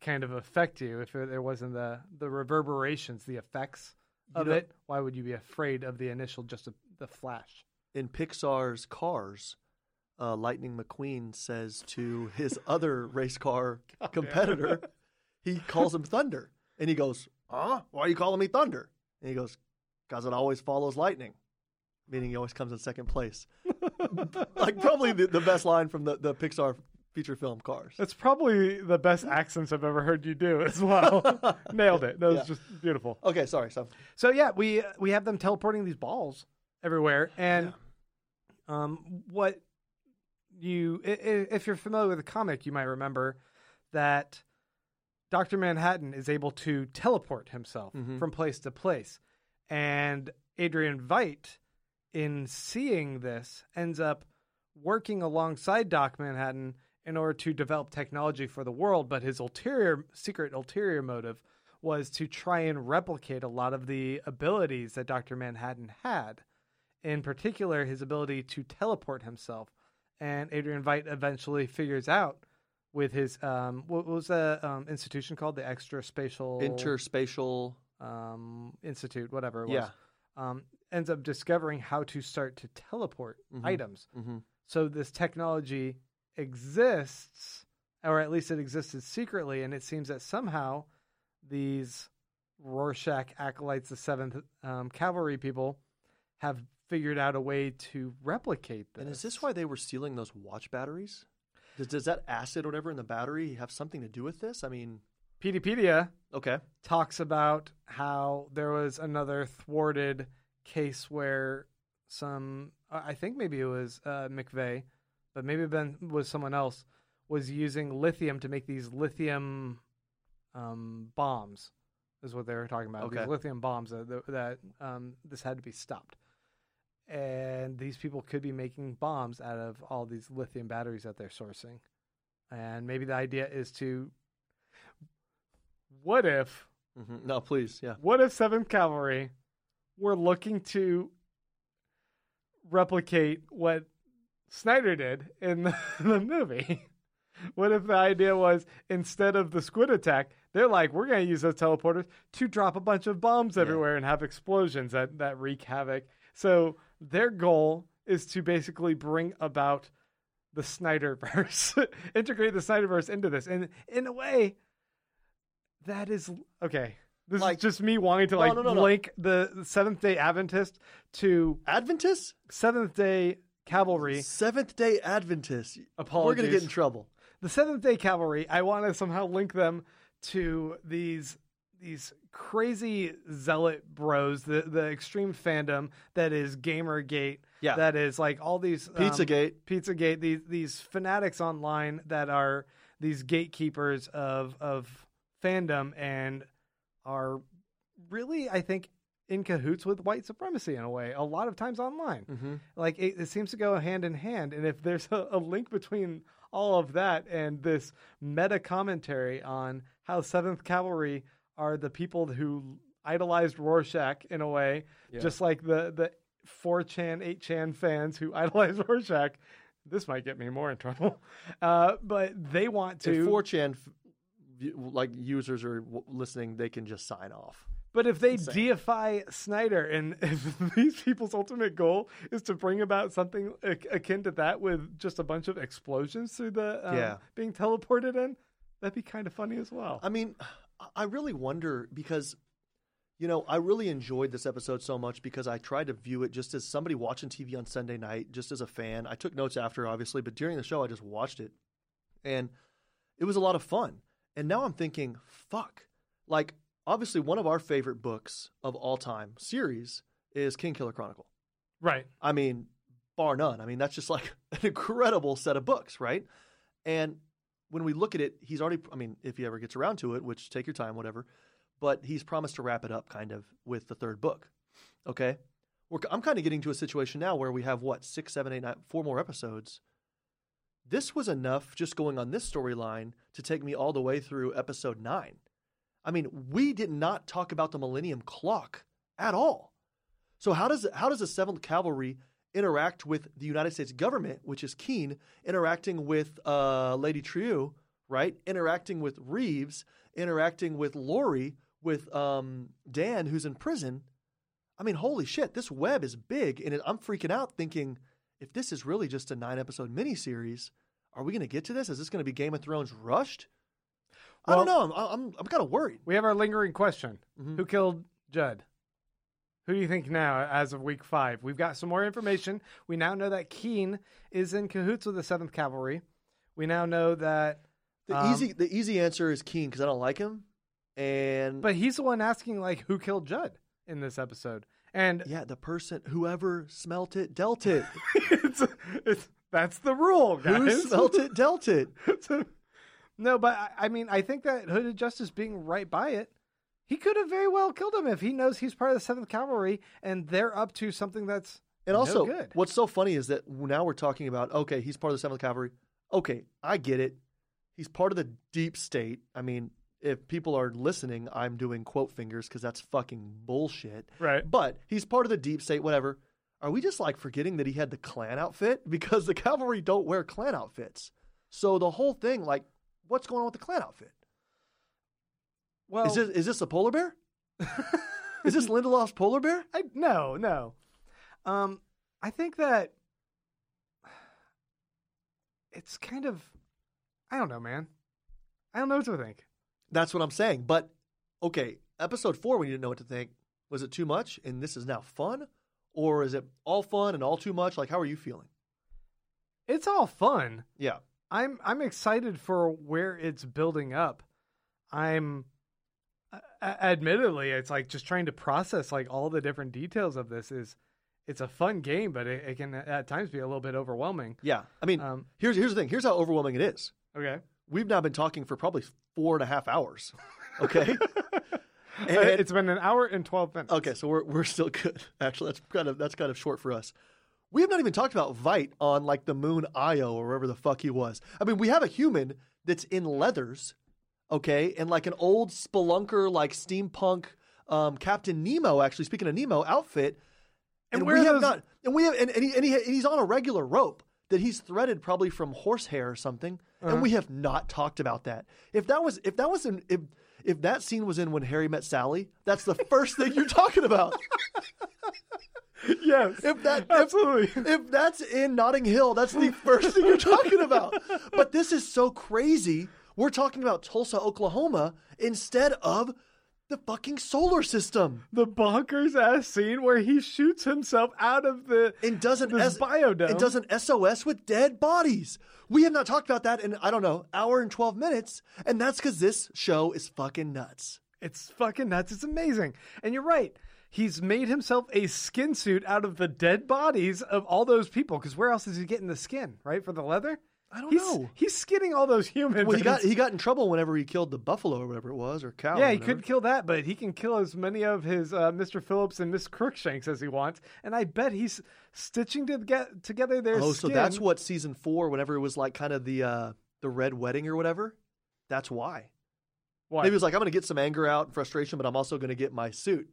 kind of affect you, if there wasn't the the reverberations, the effects You of know- it, why would you be afraid of the initial just a, the flash? in Pixar's Cars, uh, Lightning McQueen says to his other race car competitor, he calls him Thunder. And he goes, Huh? Why are you calling me Thunder? And he goes, Because it always follows lightning, meaning he always comes in second place. like, probably the, the best line from the, the Pixar feature film Cars. That's probably the best accents I've ever heard you do as well. Nailed it. That was Yeah. just beautiful. Okay, sorry. So, So yeah, we we have them teleporting these balls everywhere, and um, what you if you're familiar with the comic, you might remember that Doctor Manhattan is able to teleport himself Mhm. from place to place, and Adrian Veidt, in seeing this, ends up working alongside Doc Manhattan in order to develop technology for the world. But his ulterior, secret ulterior motive was to try and replicate a lot of the abilities that Dr. Manhattan had. In particular, his ability to teleport himself. And Adrian Veidt eventually figures out with his, um, what was the um, institution called? The Extra Spatial interspatial. um, Institute, whatever it was. Yeah. Um, ends up discovering how to start to teleport Mhm. items. hmm So this technology exists, or at least it existed secretly, and it seems that somehow these Rorschach acolytes, the Seventh um, Cavalry people, have figured out a way to replicate this. And is this why they were stealing those watch batteries? Does, does that acid or whatever in the battery have something to do with this? I mean, Peteypedia okay. talks about how there was another thwarted case where some, I think maybe it was uh, McVeigh, but maybe Ben was someone else, was using lithium to make these lithium um, bombs, is what they were talking about. Okay. These lithium bombs that, that um, this had to be stopped. And these people could be making bombs out of all these lithium batteries that they're sourcing. And maybe the idea is to. What if hmm No, please. Yeah. what if Seventh Cavalry were looking to replicate what Snyder did in the, the movie? What if the idea was instead of the squid attack, they're like, we're going to use those teleporters to drop a bunch of bombs everywhere and have explosions that, that wreak havoc. So their goal is to basically bring about the Snyderverse, integrate the Snyderverse into this. And in a way, that is okay. This Like- is just me wanting to No, like no, no, link the Seventh Day Adventist to Adventist? Seventh Day Cavalry. Seventh day Adventist. Apologies. We're going to get in trouble. The Seventh Day Cavalry. I want to somehow link them to these these crazy zealot bros, the the extreme fandom that is GamerGate. Yeah. that is like all these um, Pizzagate. Pizzagate, these these fanatics online that are these gatekeepers of of fandom and are really, I think, in cahoots with white supremacy in a way. A lot of times online, hmm like it, it seems to go hand in hand. And if there's a, a link between all of that and this meta commentary on how Seventh Cavalry are the people who idolized Rorschach in a way, Yeah. just like the the 4chan, 8chan fans who idolize Rorschach. This might get me more in trouble. Uh, but they want If to. 4chan like users are listening, they can just sign off. but if they Insane. deify Snyder and if these people's ultimate goal is to bring about something akin to that with just a bunch of explosions through the um, Yeah. being teleported in, that'd be kind of funny as well. I mean, I- really wonder because, you know, I really enjoyed this episode so much because I tried to view it just as somebody watching TV on Sunday night, just as a fan. I took notes after, obviously, but during the show, I just watched it. And it was a lot of fun. And now I'm thinking, fuck. Like, obviously, one of our favorite books of all time series is Kingkiller Chronicle. Right. I mean, bar none. I mean, that's just like an incredible set of books, right? And when we look at it, he's already, I mean, if he ever gets around to it, which take your time, whatever, but he's promised to wrap it up kind of with the third book. Okay. We're, I'm kind of getting to a situation now where we have what, six, seven, eight, nine, four more episodes. This was enough just going on this storyline to take me all the way through episode nine. I mean, we did not talk about the Millennium Clock at all. So how does how does the Seventh Cavalry interact with the United States government, which is Keene, interacting with uh, Lady Trieu, right? Interacting with Reeves, interacting with Laurie, with um, Dan, who's in prison. I mean, holy shit, this web is big, and it, I'm freaking out thinking if this is really just a nine episode miniseries, are we going to get to this? Is this going to be Game of Thrones rushed? I don't know. I'm I'm, I'm kind of worried. We have our lingering question: Mhm. Who killed Judd? Who do you think now, as of week five? We've got some more information. We now know that Keene is in cahoots with the Seventh Cavalry. We now know that, The Um, easy the easy answer is Keene because I don't like him, and but he's the one asking like, who killed Judd in this episode? And yeah, the person whoever smelt it dealt it. it's, it's that's the rule, guys. Who smelt it dealt it. no, but I, I mean, I think that Hooded Justice being right by it, he could have very well killed him if he knows he's part of the Seventh Cavalry and they're up to something that's And no also, good. what's so funny is that now we're talking about okay, he's part of the Seventh Cavalry. Okay, I get it. He's part of the deep state. I mean, if people are listening, I'm doing quote fingers because that's fucking bullshit. right. But he's part of the deep state, whatever. Are we just like forgetting that he had the Klan outfit? Because the cavalry don't wear Klan outfits. So the whole thing, like, what's going on with the Klan outfit? Well, is this is this a polar bear? is this Lindelof's polar bear? I, no, no. Um, I think that it's kind of, I don't know, man. I don't know what to think. That's what I'm saying. But okay, episode four, when you didn't know what to think, was it too much? And this is now fun, or is it all fun and all too much? Like, how are you feeling? It's all fun. Yeah, I'm I'm excited for where it's building up. I'm admittedly it's like just trying to process like all the different details of this is it's a fun game but it, it can at times be a little bit overwhelming. yeah. I mean, Um here's here's the thing. Here's how overwhelming it is. okay. We've now been talking for probably four and a half hours. Okay. And- it's been an hour and 12 minutes. Okay, so we're we're still good. Actually, that's kind of that's kind of short for us. We have not even talked about Veidt on like the moon Io or wherever the fuck he was. I mean, we have a human that's in leathers, okay, and like an old spelunker, like steampunk um, Captain Nemo. Actually, speaking of Nemo outfit, And and, we have those- not, and we have, and, and, he, and, he, and he's on a regular rope that he's threaded probably from horsehair or something, Uh-huh. and we have not talked about that. If that was if that was in if if that scene was in when Harry met Sally, that's the first thing you're talking about. Yes. If that if- absolutely. if that's in Notting Hill, that's the first thing you're talking about. But this is so crazy. We're talking about Tulsa, Oklahoma, instead of the fucking solar system. the bonkers ass scene where he shoots himself out of the And doesn't this S- biodome. and doesn't SOS with dead bodies. We have not talked about that in I don't know hour and twelve minutes, and that's because this show is fucking nuts. It's fucking nuts. It's amazing. And you're right. He's made himself a skin suit out of the dead bodies of all those people. Because where else is he getting the skin, right? For the leather? I don't he's, know. He's skinning all those humans. Well, he got he got in trouble whenever he killed the buffalo or whatever it was, or cow. yeah, he could kill that, but he can kill as many of his uh, Mr. Phillips and Miss Crookshanks as he wants. And I bet he's stitching to get together their Oh, skin. so that's what season four, whenever it was like kind of the uh the red wedding or whatever. That's why. Why? Maybe it was like I'm going to get some anger out and frustration, but I'm also going to get my suit.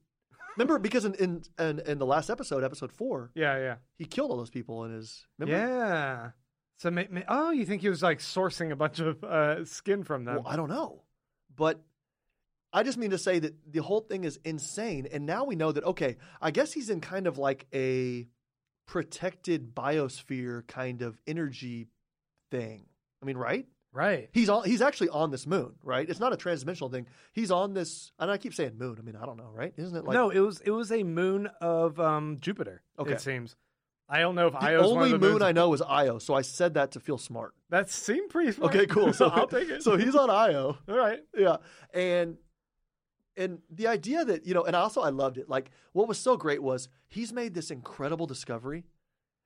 Remember, because in, in in in the last episode, episode four, yeah, yeah. he killed all those people in his. Remember? Yeah. So, ma- ma- oh, you think he was like sourcing a bunch of uh, skin from them? Well, I don't know, but I just mean to say that the whole thing is insane, and now we know that okay, I guess he's in kind of like a protected biosphere kind of energy thing. I mean, right? right. He's on. He's actually on this moon, right? It's not a transdimensional thing. He's on this, and I keep saying moon. I mean, I don't know, right? Isn't it like no, it was it was a moon of um, Jupiter. Okay. It seems. I don't know if the Io's one only of the moon moons. I know is Io? So I said that to feel smart. That seemed pretty smart. Okay, cool. So I'll take it. So he's on Io. all right. Yeah, and and the idea that you know, and also I loved it. Like what was so great was he's made this incredible discovery,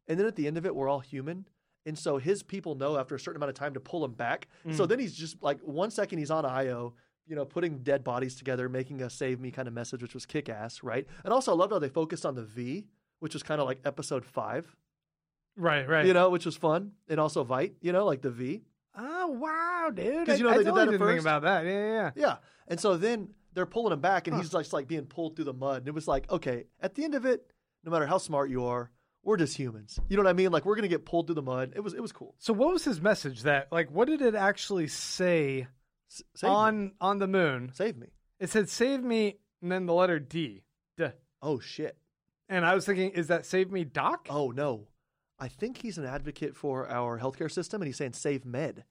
and then at the end of it, we're all human. And so his people know after a certain amount of time to pull him back. So mm. then he's just like one second he's on Io, you know, putting dead bodies together, making a save me kind of message, which was kick ass, right? And also I loved how they focused on the V, which was kind of like episode five, Right, right. you know, which was fun. And also Veidt, you know, like the V. Oh wow, dude! 'Cause you know I, they I did totally that at didn't think about that. Yeah, yeah, yeah. Yeah. And so then they're pulling him back and he's just like being pulled through the mud. And it was like, okay, at the end of it, no matter how smart you are, we're just humans. You know what I mean? Like we're gonna get pulled through the mud. It was it was cool. So what was his message? That like, what did it actually say S- save me. on on the moon? save me. It said "Save me" and then the letter D. Duh. Oh shit. And I was thinking, is that "Save me, Doc"? Oh no. I think he's an advocate for our healthcare system and he's saying save med.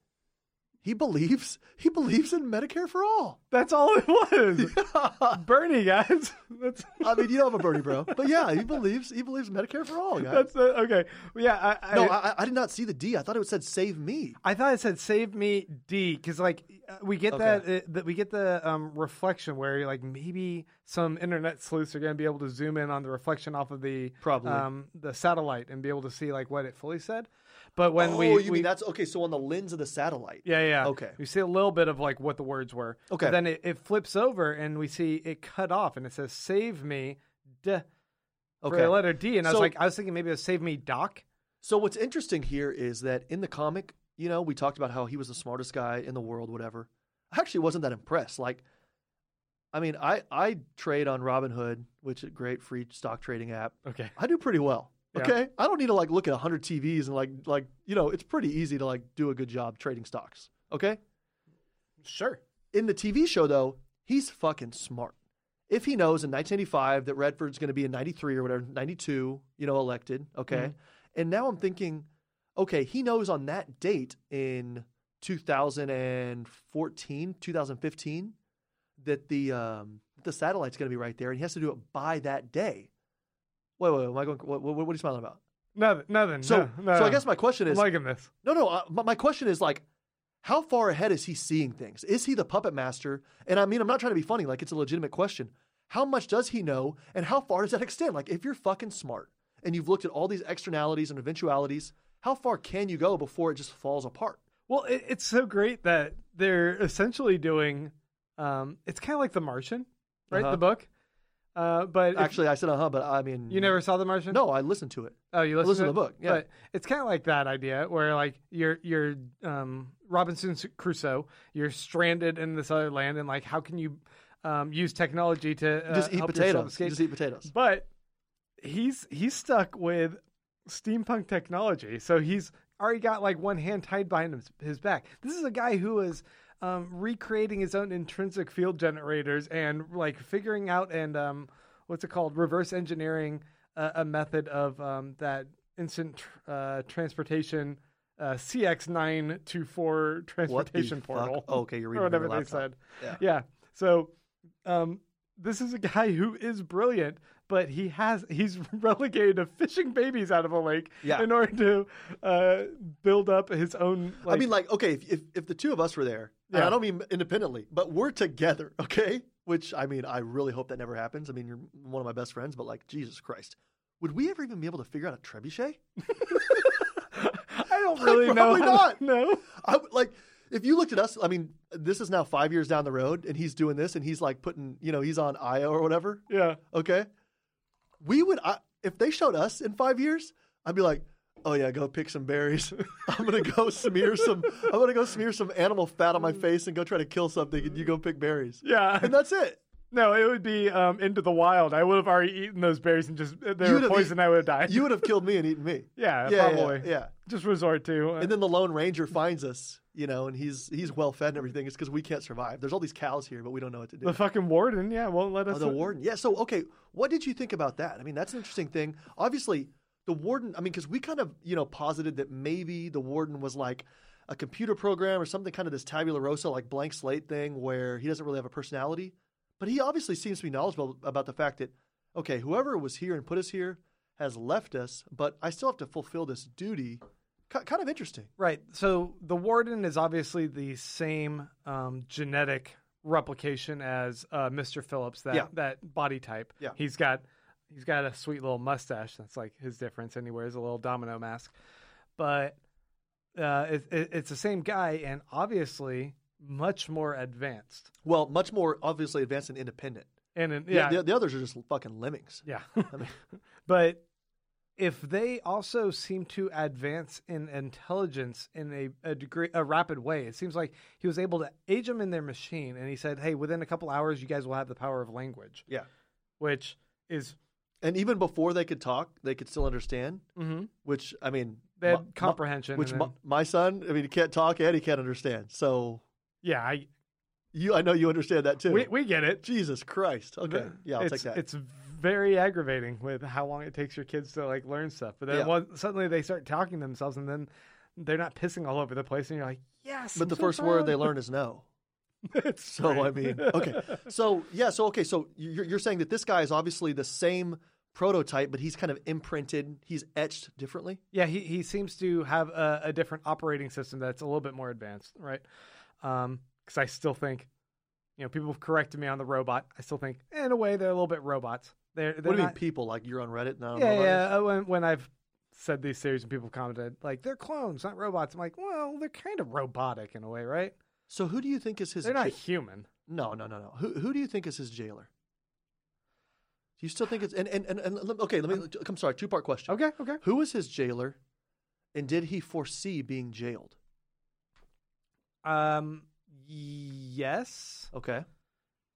He believes he believes in Medicare for all. That's all it was. Bernie, guys. That's I mean, you don't have a Bernie bro, but yeah, he believes he believes Medicare for all, guys. that's uh, okay. Well, yeah, I, I, no, I, I did not see the D. I thought it said save me. I thought it said "Save me, D" because like uh, we get Okay. that, uh, that we get the um, reflection where like maybe some internet sleuths are going to be able to zoom in on the reflection off of the Probably. um, the satellite and be able to see like what it fully said. But when we oh, we, you we mean that's okay? So on the lens of the satellite. yeah yeah Okay. we see a little bit of like what the words were. Okay. But then it, it flips over and we see it cut off and it says "Save me." D for Okay. the letter D, and I was like, I was thinking maybe it was "Save me, Doc." So what's interesting here is that in the comic, you know, we talked about how he was the smartest guy in the world, whatever. I actually wasn't that impressed. Like, I mean, I I trade on Robinhood, which is a great free stock trading app. Okay. I do pretty well. Yeah. Okay, I don't need to like look at hundred TVs and like like you know, it's pretty easy to like do a good job trading stocks. Okay. Sure. In the TV show, though, he's fucking smart. If he knows in 1985 that Redford's going to be in 93 or whatever, 92, you know, elected, okay? And now I'm thinking, okay, he knows on that date in 2014, 2015, that the um, the satellite's going to be right there, and he has to do it by that day. Wait, wait, wait am I going? What, what, what are you smiling about? Nothing. Nothing. So, no, no, so I guess my question I'm is, liking this. no, no. Uh, my, my question is like, how far ahead is he seeing things? Is he the puppet master? And I mean, I'm not trying to be funny. Like, it's a legitimate question. How much does he know, and how far does that extend? Like, if you're fucking smart and you've looked at all these externalities and eventualities, how far can you go before it just falls apart? Well, it, it's so great that they're essentially doing. Um, it's kind of like The Martian, right? Uh-huh. The book. Uh, but if- Actually, I said uh huh, but I mean, you never saw The Martian. No, I listened to it. Oh, you listened, listened to to the book, yeah. But it's kind of like that idea where like you're you're um, Robinson Crusoe. You're stranded in this other land, and like how can you um, use technology to uh, just eat help potatoes. Just eat potatoes. But he's he's stuck with steampunk technology, so he's already got like one hand tied behind his, his back. This is a guy who is um, recreating his own intrinsic field generators and like figuring out and um, what's it called, reverse engineering a, a method of um, that instant tr- uh, transportation. Uh, CX924 transportation portal. Oh, okay, you're reading from whatever they said. Yeah. Yeah. So, um, this is a guy who is brilliant, but he has he's relegated to fishing babies out of a lake Yeah. in order to uh, build up his own. Like, I mean, like, okay, if, if if the two of us were there, Yeah. I don't mean independently, but we're together, okay? Which I mean, I really hope that never happens. I mean, you're one of my best friends, but like, Jesus Christ, would we ever even be able to figure out a trebuchet? I don't really know. Probably not. No. I would like if you looked at us. I mean, this is now five years down the road, and he's doing this, and he's like putting, you know, he's on Io or whatever. Yeah. Okay, we would I, if they showed us in five years, I'd be like. Oh yeah, go pick some berries. I'm gonna go smear some. I'm gonna go smear some animal fat on my mm. face and go try to kill something. And you go pick berries, Yeah. and that's it. No, it would be um, into the wild. I would have already eaten those berries and just they were poison. I would have died. You would have killed me and eaten me. yeah, yeah, probably. yeah, yeah. Just resort to. uh, And then the Lone Ranger finds us, you know, and he's he's well fed and everything. It's because we can't survive. There's all these cows here, but we don't know what to do. the fucking warden, yeah, won't let us. Oh, the warden. Yeah. So, okay, what did you think about that? I mean, that's an interesting thing. Obviously, the warden. I mean, because we kind of, you know, posited that maybe the warden was like a computer program or something, kind of this tabula rasa, like blank slate thing, where he doesn't really have a personality. But he obviously seems to be knowledgeable about the fact that, okay, whoever was here and put us here has left us, but I still have to fulfill this duty. Ki- kind of interesting. Right. So the warden is obviously the same um, genetic replication as uh, Mr. Phillips, that Yeah. that body type. Yeah. he's got he's got a sweet little mustache. That's like his difference, and he wears a little domino mask. But uh, it, it, it's the same guy, and obviously much more advanced. Well, much more obviously advanced and independent. And in, Yeah, yeah, the, the others are just fucking lemmings. yeah. I mean, But if they also seem to advance in intelligence in a, a degree, a rapid way, it seems like he was able to age them in their machine, and he said, "Hey, within a couple hours, you guys will have the power of language." Yeah. which is and even before they could talk, they could still understand. mhm. Which I mean, they had my- my- comprehension. which and my, my son, I mean, he can't talk and he can't understand. So yeah, I, you, I know you understand that too. we we get it. Jesus Christ. Okay, yeah, I'll it's, take that. It's very aggravating with how long it takes your kids to like learn stuff. But then Yeah. one, suddenly they start talking to themselves, and then they're not pissing all over the place, and you're like, "Yes." but I'm the so first word they learn is no. So I mean, okay. So yeah, so okay, so you're, you're saying that this guy is obviously the same prototype, but he's kind of imprinted, he's etched differently. Yeah, he, he seems to have a, a different operating system that's a little bit more advanced, right? Because I still think, you know, people have corrected me on the robot. I still think, in a way, they're a little bit robots. They're, they're what do you not, mean, people? Like you're on Reddit now? Yeah, yeah. uh, When, when I've said these series and people have commented, like, they're clones, not robots. I'm like, well, they're kind of robotic in a way, right? So who do you think is his? They're not ja- human. no, no, no, no. Who who do you think is his jailer? Do you still think it's and and, and, and okay? Let me. I'm sorry. Two part question. Okay, okay. Who was his jailer, and did he foresee being jailed? Um, yes. Okay.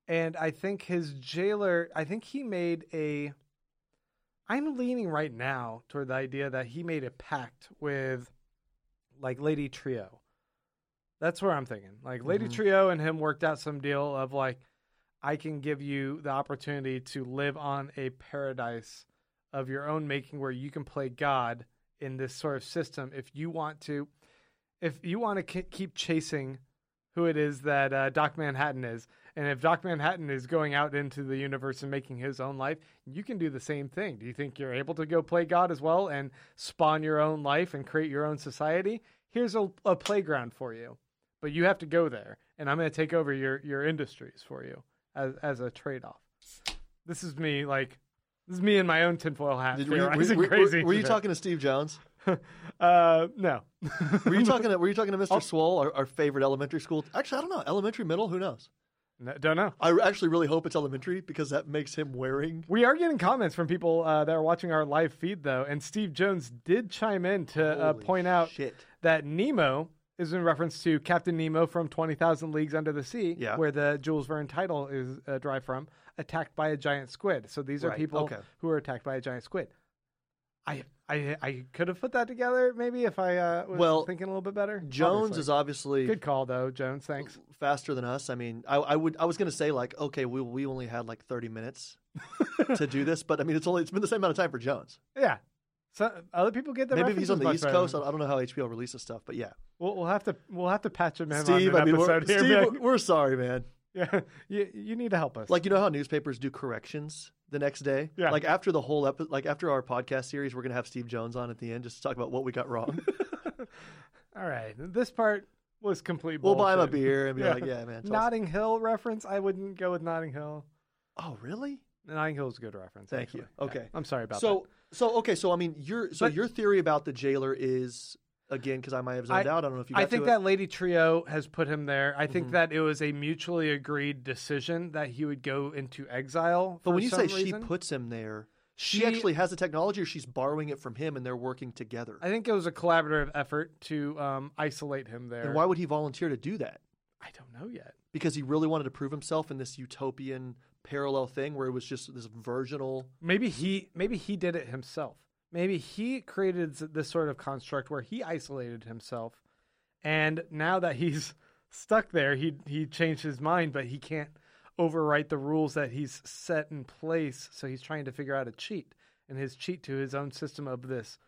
and I think his jailer, I think he made a. I'm leaning right now toward the idea that he made a pact with, like Lady Trieu. That's where I'm thinking. Like Lady Mhm. Trieu and him worked out some deal of like, I can give you the opportunity to live on a paradise of your own making, where you can play God in this sort of system if you want to. If you want to keep chasing who it is that uh, Doc Manhattan is. And if Doc Manhattan is going out into the universe and making his own life, you can do the same thing. Do you think you're able to go play God as well and spawn your own life and create your own society? Here's a, a playground for you, but you have to go there, and I'm going to take over your your industries for you as as a trade off. This is me, like this is me in my own tinfoil hat. Did, were, were, were- crazy. were you talking to Steve Jones? uh, no. Were you talking to Were you talking to Mr. Oh. Swole, our, our favorite elementary school? Actually, I don't know. Elementary, middle, who knows? No, don't know. I actually really hope it's elementary because that makes him wearing. We are getting comments from people uh, that are watching our live feed, though, and Steve Jones did chime in to uh, point out shit. that Nemo is in reference to Captain Nemo from Twenty Thousand Leagues Under the Sea, Yeah. where the Jules Verne title is uh, derived from, attacked by a giant squid. So these are Right, people okay. who are attacked by a giant squid. I I I could have put that together maybe if I uh, was Well, thinking a little bit better. Jones Obviously. is obviously good call though, Jones. Thanks. faster than us. I mean, I, I would I was gonna say like, okay, we we only had like thirty minutes to do this, but I mean, it's only it's been the same amount of time for Jones. Yeah. So other people get the Maybe if he's on the East Coast, I don't know how HBO releases stuff, but yeah, We'll, we'll have to we'll have to patch him in on Steve. an I mean, we're, here. Steve, man. we're sorry, man. Yeah, you, you need to help us. Like you know how newspapers do corrections the next day. Yeah. Like after the whole epi- like after our podcast series, we're gonna have Steve Jones on at the end just to talk about what we got wrong. all right, this part was complete. we'll buy him a beer and be Yeah. like, yeah, man. tell us- Notting Hill reference. I wouldn't go with Notting Hill. Oh, really? Notting Hill is a good reference. Thank actually. you. Yeah. Okay. I'm sorry about that. So so okay, so I mean, your so But- your theory about the jailer is again because I might have zoned I- out. I don't know if you. Got I think that Lady Trieu has put him there. I think Mhm. that it was a mutually agreed decision that he would go into exile. But when you say reason. she puts him there, she, She- actually has the technology, or she's borrowing it from him, and they're working together. I think it was a collaborative effort to um, isolate him there. And why would he volunteer to do that? I don't know yet. Because he really wanted to prove himself in this utopian parallel thing where it was just this virginal. Maybe he maybe he did it himself. Maybe he created this sort of construct where he isolated himself, and now that he's stuck there, he he changed his mind, but he can't overwrite the rules that he's set in place. So he's trying to figure out a cheat, and his cheat to his own system of this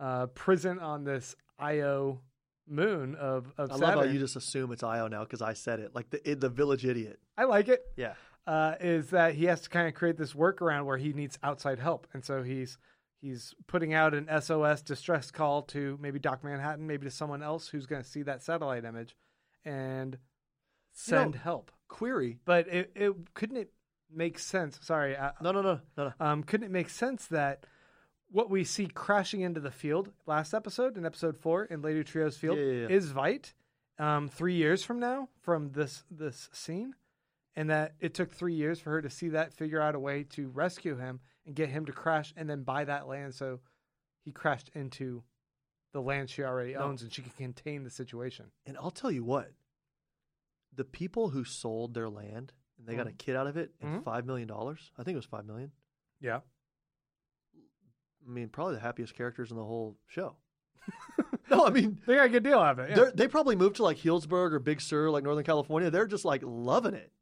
uh, prison on this Io moon of of I Saturn. love how you just assume it's Io now because I said it, like the the village idiot. I like it. Yeah. uh, is that he has to kind of create this workaround where he needs outside help, and so he's he's putting out an SOS distress call to maybe Doc Manhattan, maybe to someone else who's going to see that satellite image, and send help. Query. But it, it couldn't it make sense? Sorry, I, No, no, no, no, no. um, couldn't it make sense that what we see crashing into the field last episode in episode four in Lady Trieu's field Yeah, yeah, yeah. is Veidt um, three years from now from this this scene, and that it took three years for her to see that, figure out a way to rescue him and get him to crash, and then buy that land so he crashed into the land she already No. owns and she can contain the situation. And I'll tell you what, the people who sold their land and they got a kid out of it and Mhm. five million dollars. I think it was five million. Yeah. I mean, probably the happiest characters in the whole show. no, I mean, They got a good deal out of it. yeah. they probably moved to like Healdsburg or Big Sur, like Northern California. They're just like loving it.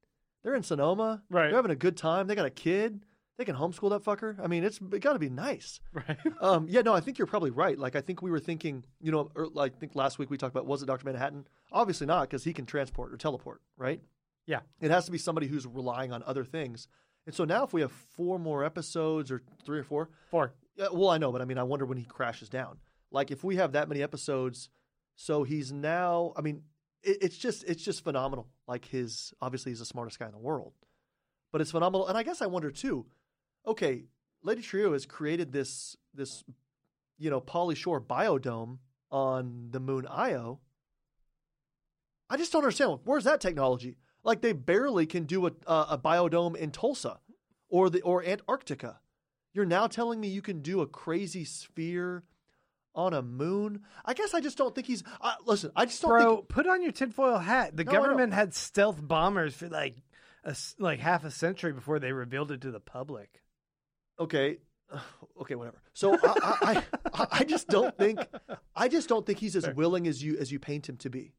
They're in Sonoma. Right. They're having a good time. They got a kid. They can homeschool that fucker. I mean, it's it got to be nice. Right. Um, yeah, no, I think you're probably right. Like, I think we were thinking, you know, or, like, I think last week we talked about was it Dr. Manhattan? Obviously not, because he can transport or teleport, right? Yeah. It has to be somebody who's relying on other things. And so now, if we have four more episodes or three or four, Four. yeah, well, I know, but I mean, I wonder when he crashes down. Like, if we have that many episodes, so he's now, I mean, it, it's just, it's just phenomenal. Like his, obviously, he's the smartest guy in the world, but it's phenomenal. And I guess I wonder too. Okay, Lady Trieu has created this, this, you know, Pauly Shore biodome on the moon Io. I just don't understand. Where's that technology? Like they barely can do a, a, a biodome in Tulsa or the or Antarctica. You're now telling me you can do a crazy sphere on a moon? I guess I just don't think he's. Uh, listen, I just don't Bro, think. put on your tinfoil hat. The No, government had stealth bombers for like a like half a century before they revealed it to the public. Okay, okay, whatever. So I, I, I, I just don't think. I just don't think he's as Fair. willing as you as you paint him to be.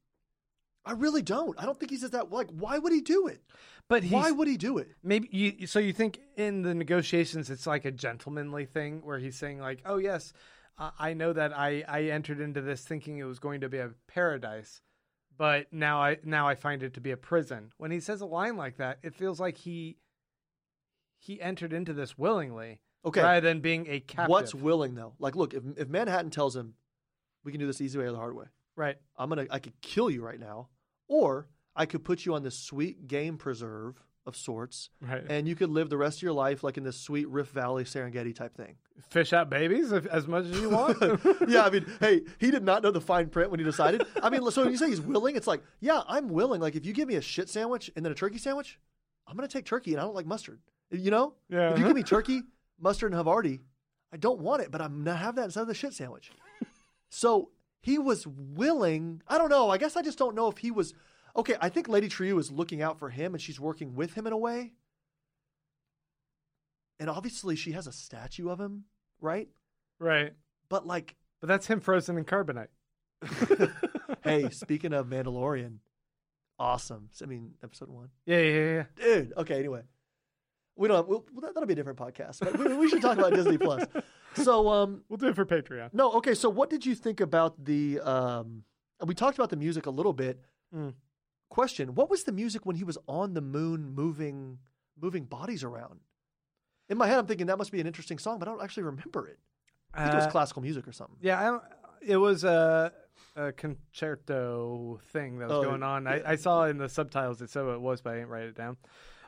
I really don't. I don't think he's as that. Like, why would he do it? But Why would he do it? maybe you? So you think in the negotiations it's like a gentlemanly thing where he's saying like, "Oh yes, I I know that I I entered into this thinking it was going to be a paradise, but now I now I find it to be a prison." When he says a line like that, it feels like he he entered into this willingly Okay, rather than being a captive. what's willing though? Like, look, if if Manhattan tells him, we can do this the easy way or the hard way. right? I'm gonna I could kill you right now, or I could put you on this sweet game preserve of sorts, Right. and you could live the rest of your life like in this sweet Rift Valley Serengeti type thing. fish out babies if, as much as you want. yeah, I mean, hey, he did not know the fine print when he decided. I mean, so when you say he's willing, it's like, yeah, I'm willing. Like, if you give me a shit sandwich and then a turkey sandwich, I'm gonna take turkey, and I don't like mustard. You know, Yeah. if you give me turkey, mustard, and Havarti, I don't want it, but I'm gonna have that instead of the shit sandwich. so he was willing. I don't know. I guess I just don't know if he was. Okay, I think Lady Trieu is looking out for him, and she's working with him in a way. And obviously, she has a statue of him, right? right. But like, But that's him frozen in carbonite. hey, speaking of Mandalorian, awesome. I mean, episode one, Yeah, yeah, yeah, yeah. dude. Okay, anyway, we don't. We'll, that- that'll be a different podcast. But we, we should talk about Disney Plus. So, um, We'll do it for Patreon. no, okay. So, what did you think about the? Um, we talked about the music a little bit. Mm. Question: What was the music when he was on the moon, moving, moving bodies around? In my head, I'm thinking that must be an interesting song, but I don't actually remember it. I think it was Uh, classical music or something. Yeah, I don't, it was a, a concerto thing that was Oh, going on. I, I saw in the subtitles it said what it was, but I didn't write it down.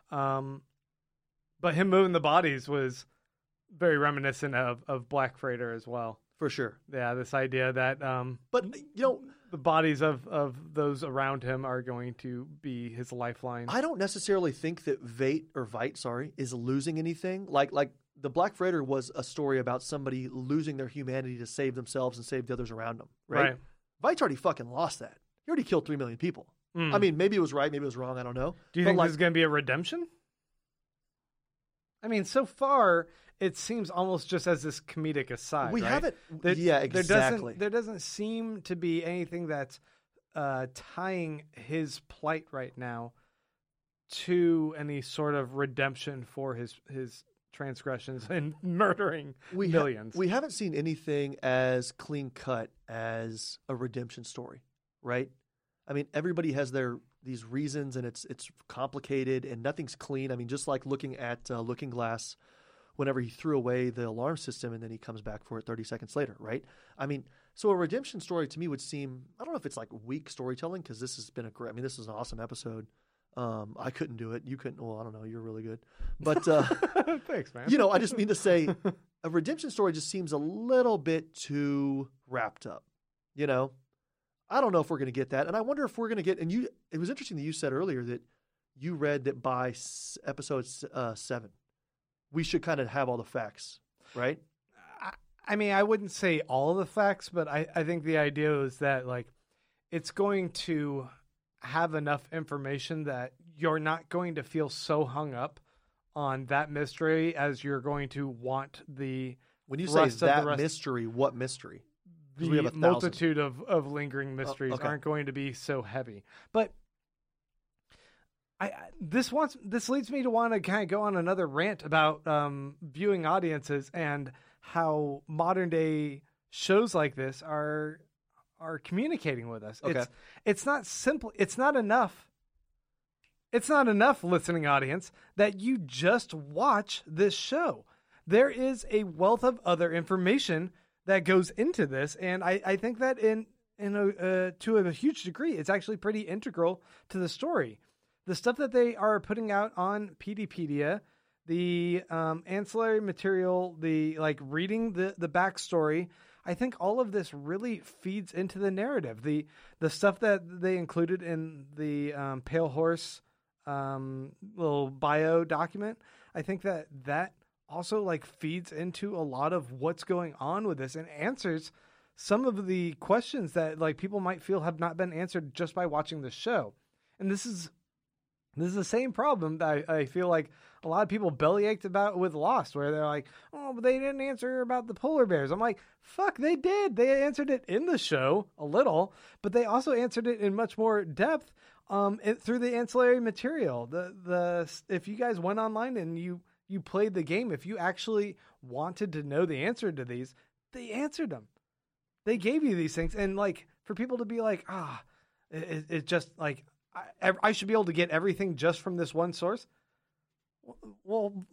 Um, but him moving the bodies was very reminiscent of, of Black Freighter as well. For sure. Yeah, this idea that um, But you know, the bodies of, of those around him are going to be his lifeline. I don't necessarily think that Vate or Veidt, sorry, is losing anything. Like like the Black Freighter was a story about somebody losing their humanity to save themselves and save the others around them. Right. Right. Veidt's already fucking lost that. He already killed three million people. Mm. I mean, maybe it was right, maybe it was wrong. I don't know. Do you but think like, there's going to be a redemption? I mean, so far it seems almost just as this comedic aside. we right? haven't? There- yeah, There exactly. doesn't, there doesn't seem to be anything that's uh, tying his plight right now to any sort of redemption for his his transgressions and murdering we ha- millions. we haven't seen anything as clean cut as a redemption story, right? I mean, everybody has their these reasons, and it's it's complicated, and nothing's clean. I mean, just like looking at uh, Looking Glass, whenever he threw away the alarm system, and then he comes back for it thirty seconds later, right? I mean, So a redemption story to me would seem I don't know if it's like weak storytelling because this has been a great. I mean, this is an awesome episode. Um, I couldn't do it. You couldn't. Well, I don't know. You're really good, but uh, Thanks, man. you know, I just mean to say a redemption story just seems a little bit too wrapped up. You know, I don't know if we're going to get that, and I wonder if we're going to get. And you, it was interesting that you said earlier that you read that by s- episode s- uh, seven, we should kind of have all the facts, right? I, I mean, I wouldn't say all the facts, but I, I think the idea is that like it's going to have enough information that you're not going to feel so hung up on that mystery as you're going to want the When you say that mystery, what mystery? The we have a multitude of, of lingering mysteries okay. aren't going to be so heavy. But I, I this wants this leads me to want to kind of go on another rant about um, viewing audiences and how modern day shows like this are are communicating with us. Okay. It's it's not simple. It's not enough. It's not enough, listening audience, that you just watch this show. There is a wealth of other information that goes into this, and I, I think that in in a uh, to a huge degree, it's actually pretty integral to the story. The stuff that they are putting out on Peteypedia, the um, ancillary material, the like reading the the backstory. I think all of this really feeds into the narrative. The the stuff that they included in the um, Pale Horse um, little bio document. I think that that also like feeds into a lot of what's going on with this and answers some of the questions that like people might feel have not been answered just by watching the show. And this is this is the same problem that I, I feel like a lot of people bellyached about with Lost, where they're like, "Oh, but they didn't answer about the polar bears." I'm like, "Fuck, they did. They answered it in the show a little, but they also answered it in much more depth um, it, through the ancillary material. The the if you guys went online and you you played the game, if you actually wanted to know the answer to these, they answered them. They gave you these things, and like for people to be like, ah, it, it just like I, I should be able to get everything just from this one source. Well,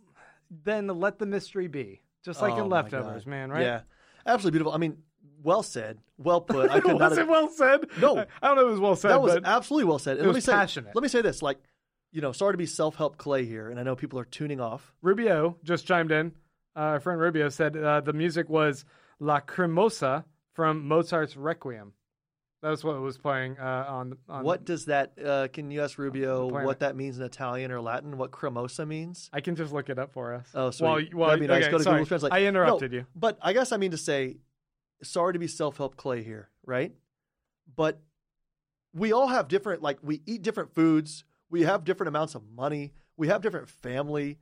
then let the mystery be, just like Oh in Leftovers, man. Right? Yeah, absolutely beautiful. I mean, well said, well put. I could not. was have- it well said? No. I don't know if it was well said. that was absolutely well said. And it let was me say, passionate. Let me say this, like, you know, sorry to be self-help clay here, and I know people are tuning off. Rubio just chimed in. Uh, our friend Rubio said uh, the music was Lacrimosa from Mozart's Requiem. That's what it was playing uh, on on. what does that? Uh, can you ask Rubio what that means in Italian or Latin? What cremosa means? I can just look it up for us. Oh, sweet. Well, well, That'd be nice. okay, Go to sorry. Google Translate. I interrupted No, you. But I guess I mean to say, sorry to be self-help clay here, right? But we all have different, like we eat different foods. We have different amounts of money. We have different family,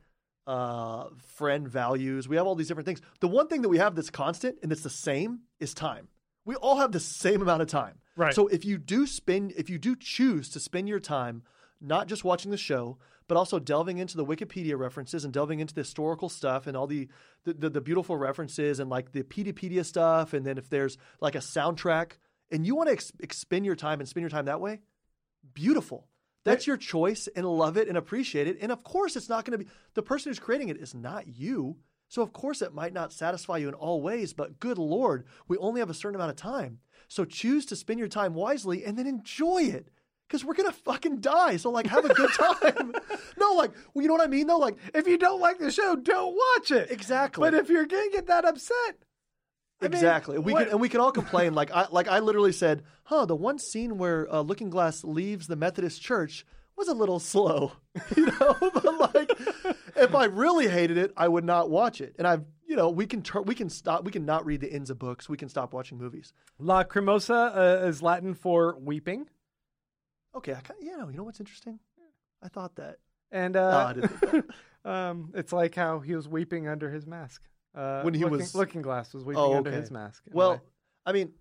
uh, friend values. We have all these different things. The one thing that we have that's constant and that's the same is time. We all have the same amount of time. Right. So if you do spend, if you do choose to spend your time not just watching the show, but also delving into the Wikipedia references and delving into the historical stuff and all the the, the, the beautiful references and like the Pedia stuff, and then if there's like a soundtrack, and you want to ex- expend your time and spend your time that way, beautiful. That's your choice, and love it and appreciate it. And of course, it's not going to be the person who's creating it is not you. So of course, it might not satisfy you in all ways. But good lord, we only have a certain amount of time. So choose to spend your time wisely and then enjoy it. Because we're gonna fucking die. So like have a good time. no, like well, you know what I mean though? Like If you don't like the show, don't watch it. exactly. But if you're gonna get that upset, I mean, exactly. we what- can and we can all complain. Like I like I literally said, huh, the one scene where uh, Looking Glass leaves the Methodist church was a little slow. you know, but like if I really hated it, I would not watch it. And I've you know, we can tur- we can stop we can not read the ends of books. We can stop watching movies. Lacrimosa uh, is Latin for weeping, Okay, I you know, you know what's interesting? I thought that. and No, uh, I didn't um, it's like how he was weeping under his mask. Uh, When he looking, was- Looking Glass was weeping Oh, under his mask. Well. I mean,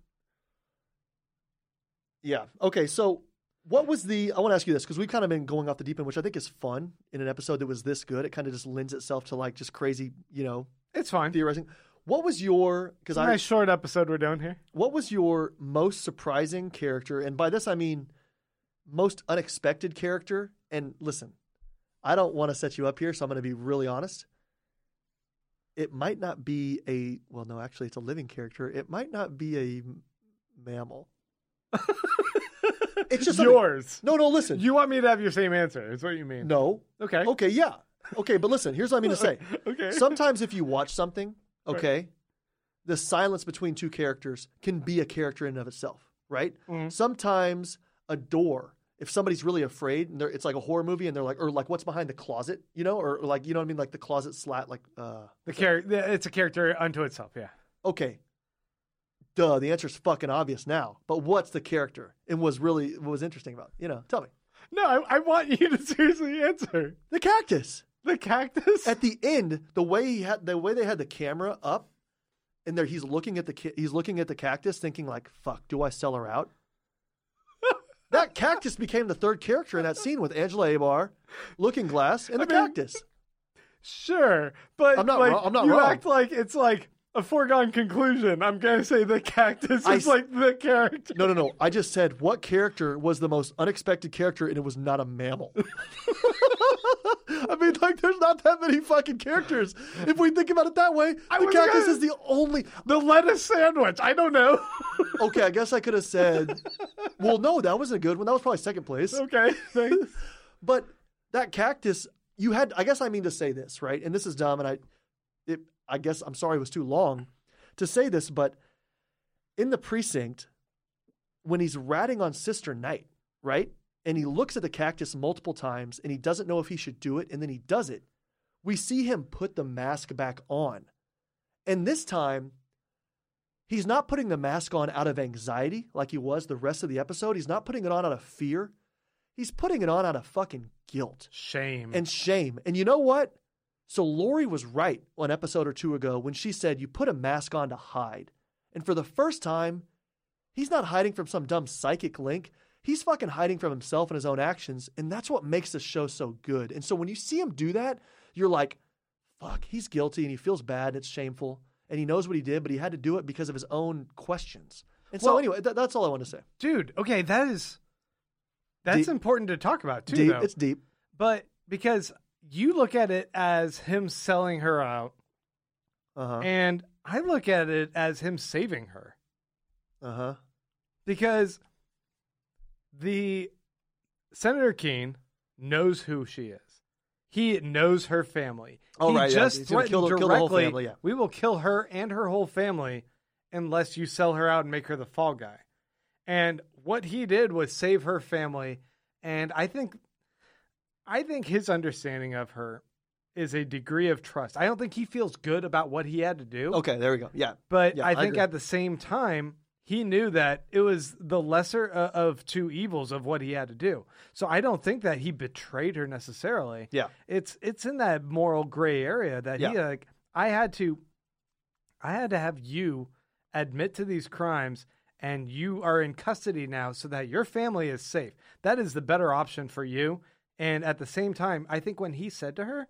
yeah. Okay, so what was the? I want to ask you this because we've kind of been going off the deep end, which I think is fun in an episode that was this good. It kind of just lends itself to like just crazy, you know, it's fine. theorizing. What was your? Because I nice short episode we're doing here. what was your most surprising character? And by this I mean most unexpected character. And listen, I don't want to set you up here, so I'm going to be really honest. It might not be a well, no, actually, it's a living character. It might not be a mammal. it's just something- yours. No, no, listen. You want me to have your same answer? Is what you mean? no. Okay. Okay, yeah. Okay, but listen, here's what I mean to say. Okay. Sometimes if you watch something, okay, the silence between two characters can be a character in and of itself, right? Mhm. Sometimes a door, if somebody's really afraid and they're, it's like a horror movie and they're like, or like what's behind the closet, you know, or like, you know what I mean? Like the closet slat, like, uh, the character. It's a character unto itself. Yeah. okay. Duh, the answer's fucking obvious now. But what's the character? And was really what was interesting about, it? you know, tell me. No, I, I want you to seriously answer. The cactus. The cactus. at the end, the way he had the way they had the camera up, and there he's looking at the he's looking at the cactus, thinking like, "Fuck, do I sell her out?" That cactus became the third character in that scene with Angela Abar, Looking Glass, and the I mean- cactus. Sure, but I'm not like, wrong- I'm not you wrong. act like it's like a foregone conclusion. I'm gonna say the cactus I is s- like the character. No, no, no. I just said what character was the most unexpected character, and it was not a mammal. I mean, like, there's not that many fucking characters. If we think about it that way, I the cactus gonna- is the only. The lettuce sandwich. I don't know. Okay, I guess I could have said. Well, no, that wasn't a good one. That was probably second place. okay, thanks. But that cactus, you had. I guess I mean to say this, right? And this is dumb, and I, it, I guess I'm sorry it was too long to say this, but in the precinct, when he's ratting on Sister Knight, right, and he looks at the cactus multiple times, and he doesn't know if he should do it, and then he does it. We see him put the mask back on, and this time. He's not putting the mask on out of anxiety like he was the rest of the episode. He's not putting it on out of fear. He's putting it on out of fucking guilt Shame. and shame. And you know what? So Laurie was right one episode or two ago when she said you put a mask on to hide. And for the first time, he's not hiding from some dumb psychic link. He's fucking hiding from himself and his own actions. And that's what makes the show so good. And so when you see him do that, you're like, fuck, he's guilty and he feels bad and it's shameful. And he knows what he did, but he had to do it because of his own questions. And so anyway, th- that's all I want to say. dude. Okay, that is that's Deep. important to talk about too. Deep. though. It's deep. but because you look at it as him selling her out, Uh-huh. and I look at it as him saving her Uh-huh. because the Senator Keene knows who she is. He knows her family. Oh, he right, just gonna threatened kill the- kill directly, family, yeah. We will kill her and her whole family unless you sell her out and make her the fall guy. And what he did was save her family. And I think, I think his understanding of her is a degree of trust. I don't think he feels good about what he had to do. Okay, there we go. Yeah. But Yeah, I I think agree. at the same time, he knew that it was the lesser uh, of two evils of what he had to do. So I don't think that he betrayed her necessarily. Yeah. It's it's in that moral gray area that he like I had to I had to have you admit to these crimes and you are in custody now so that your family is safe. That is the better option for you. And at the same time, I think when he said to her,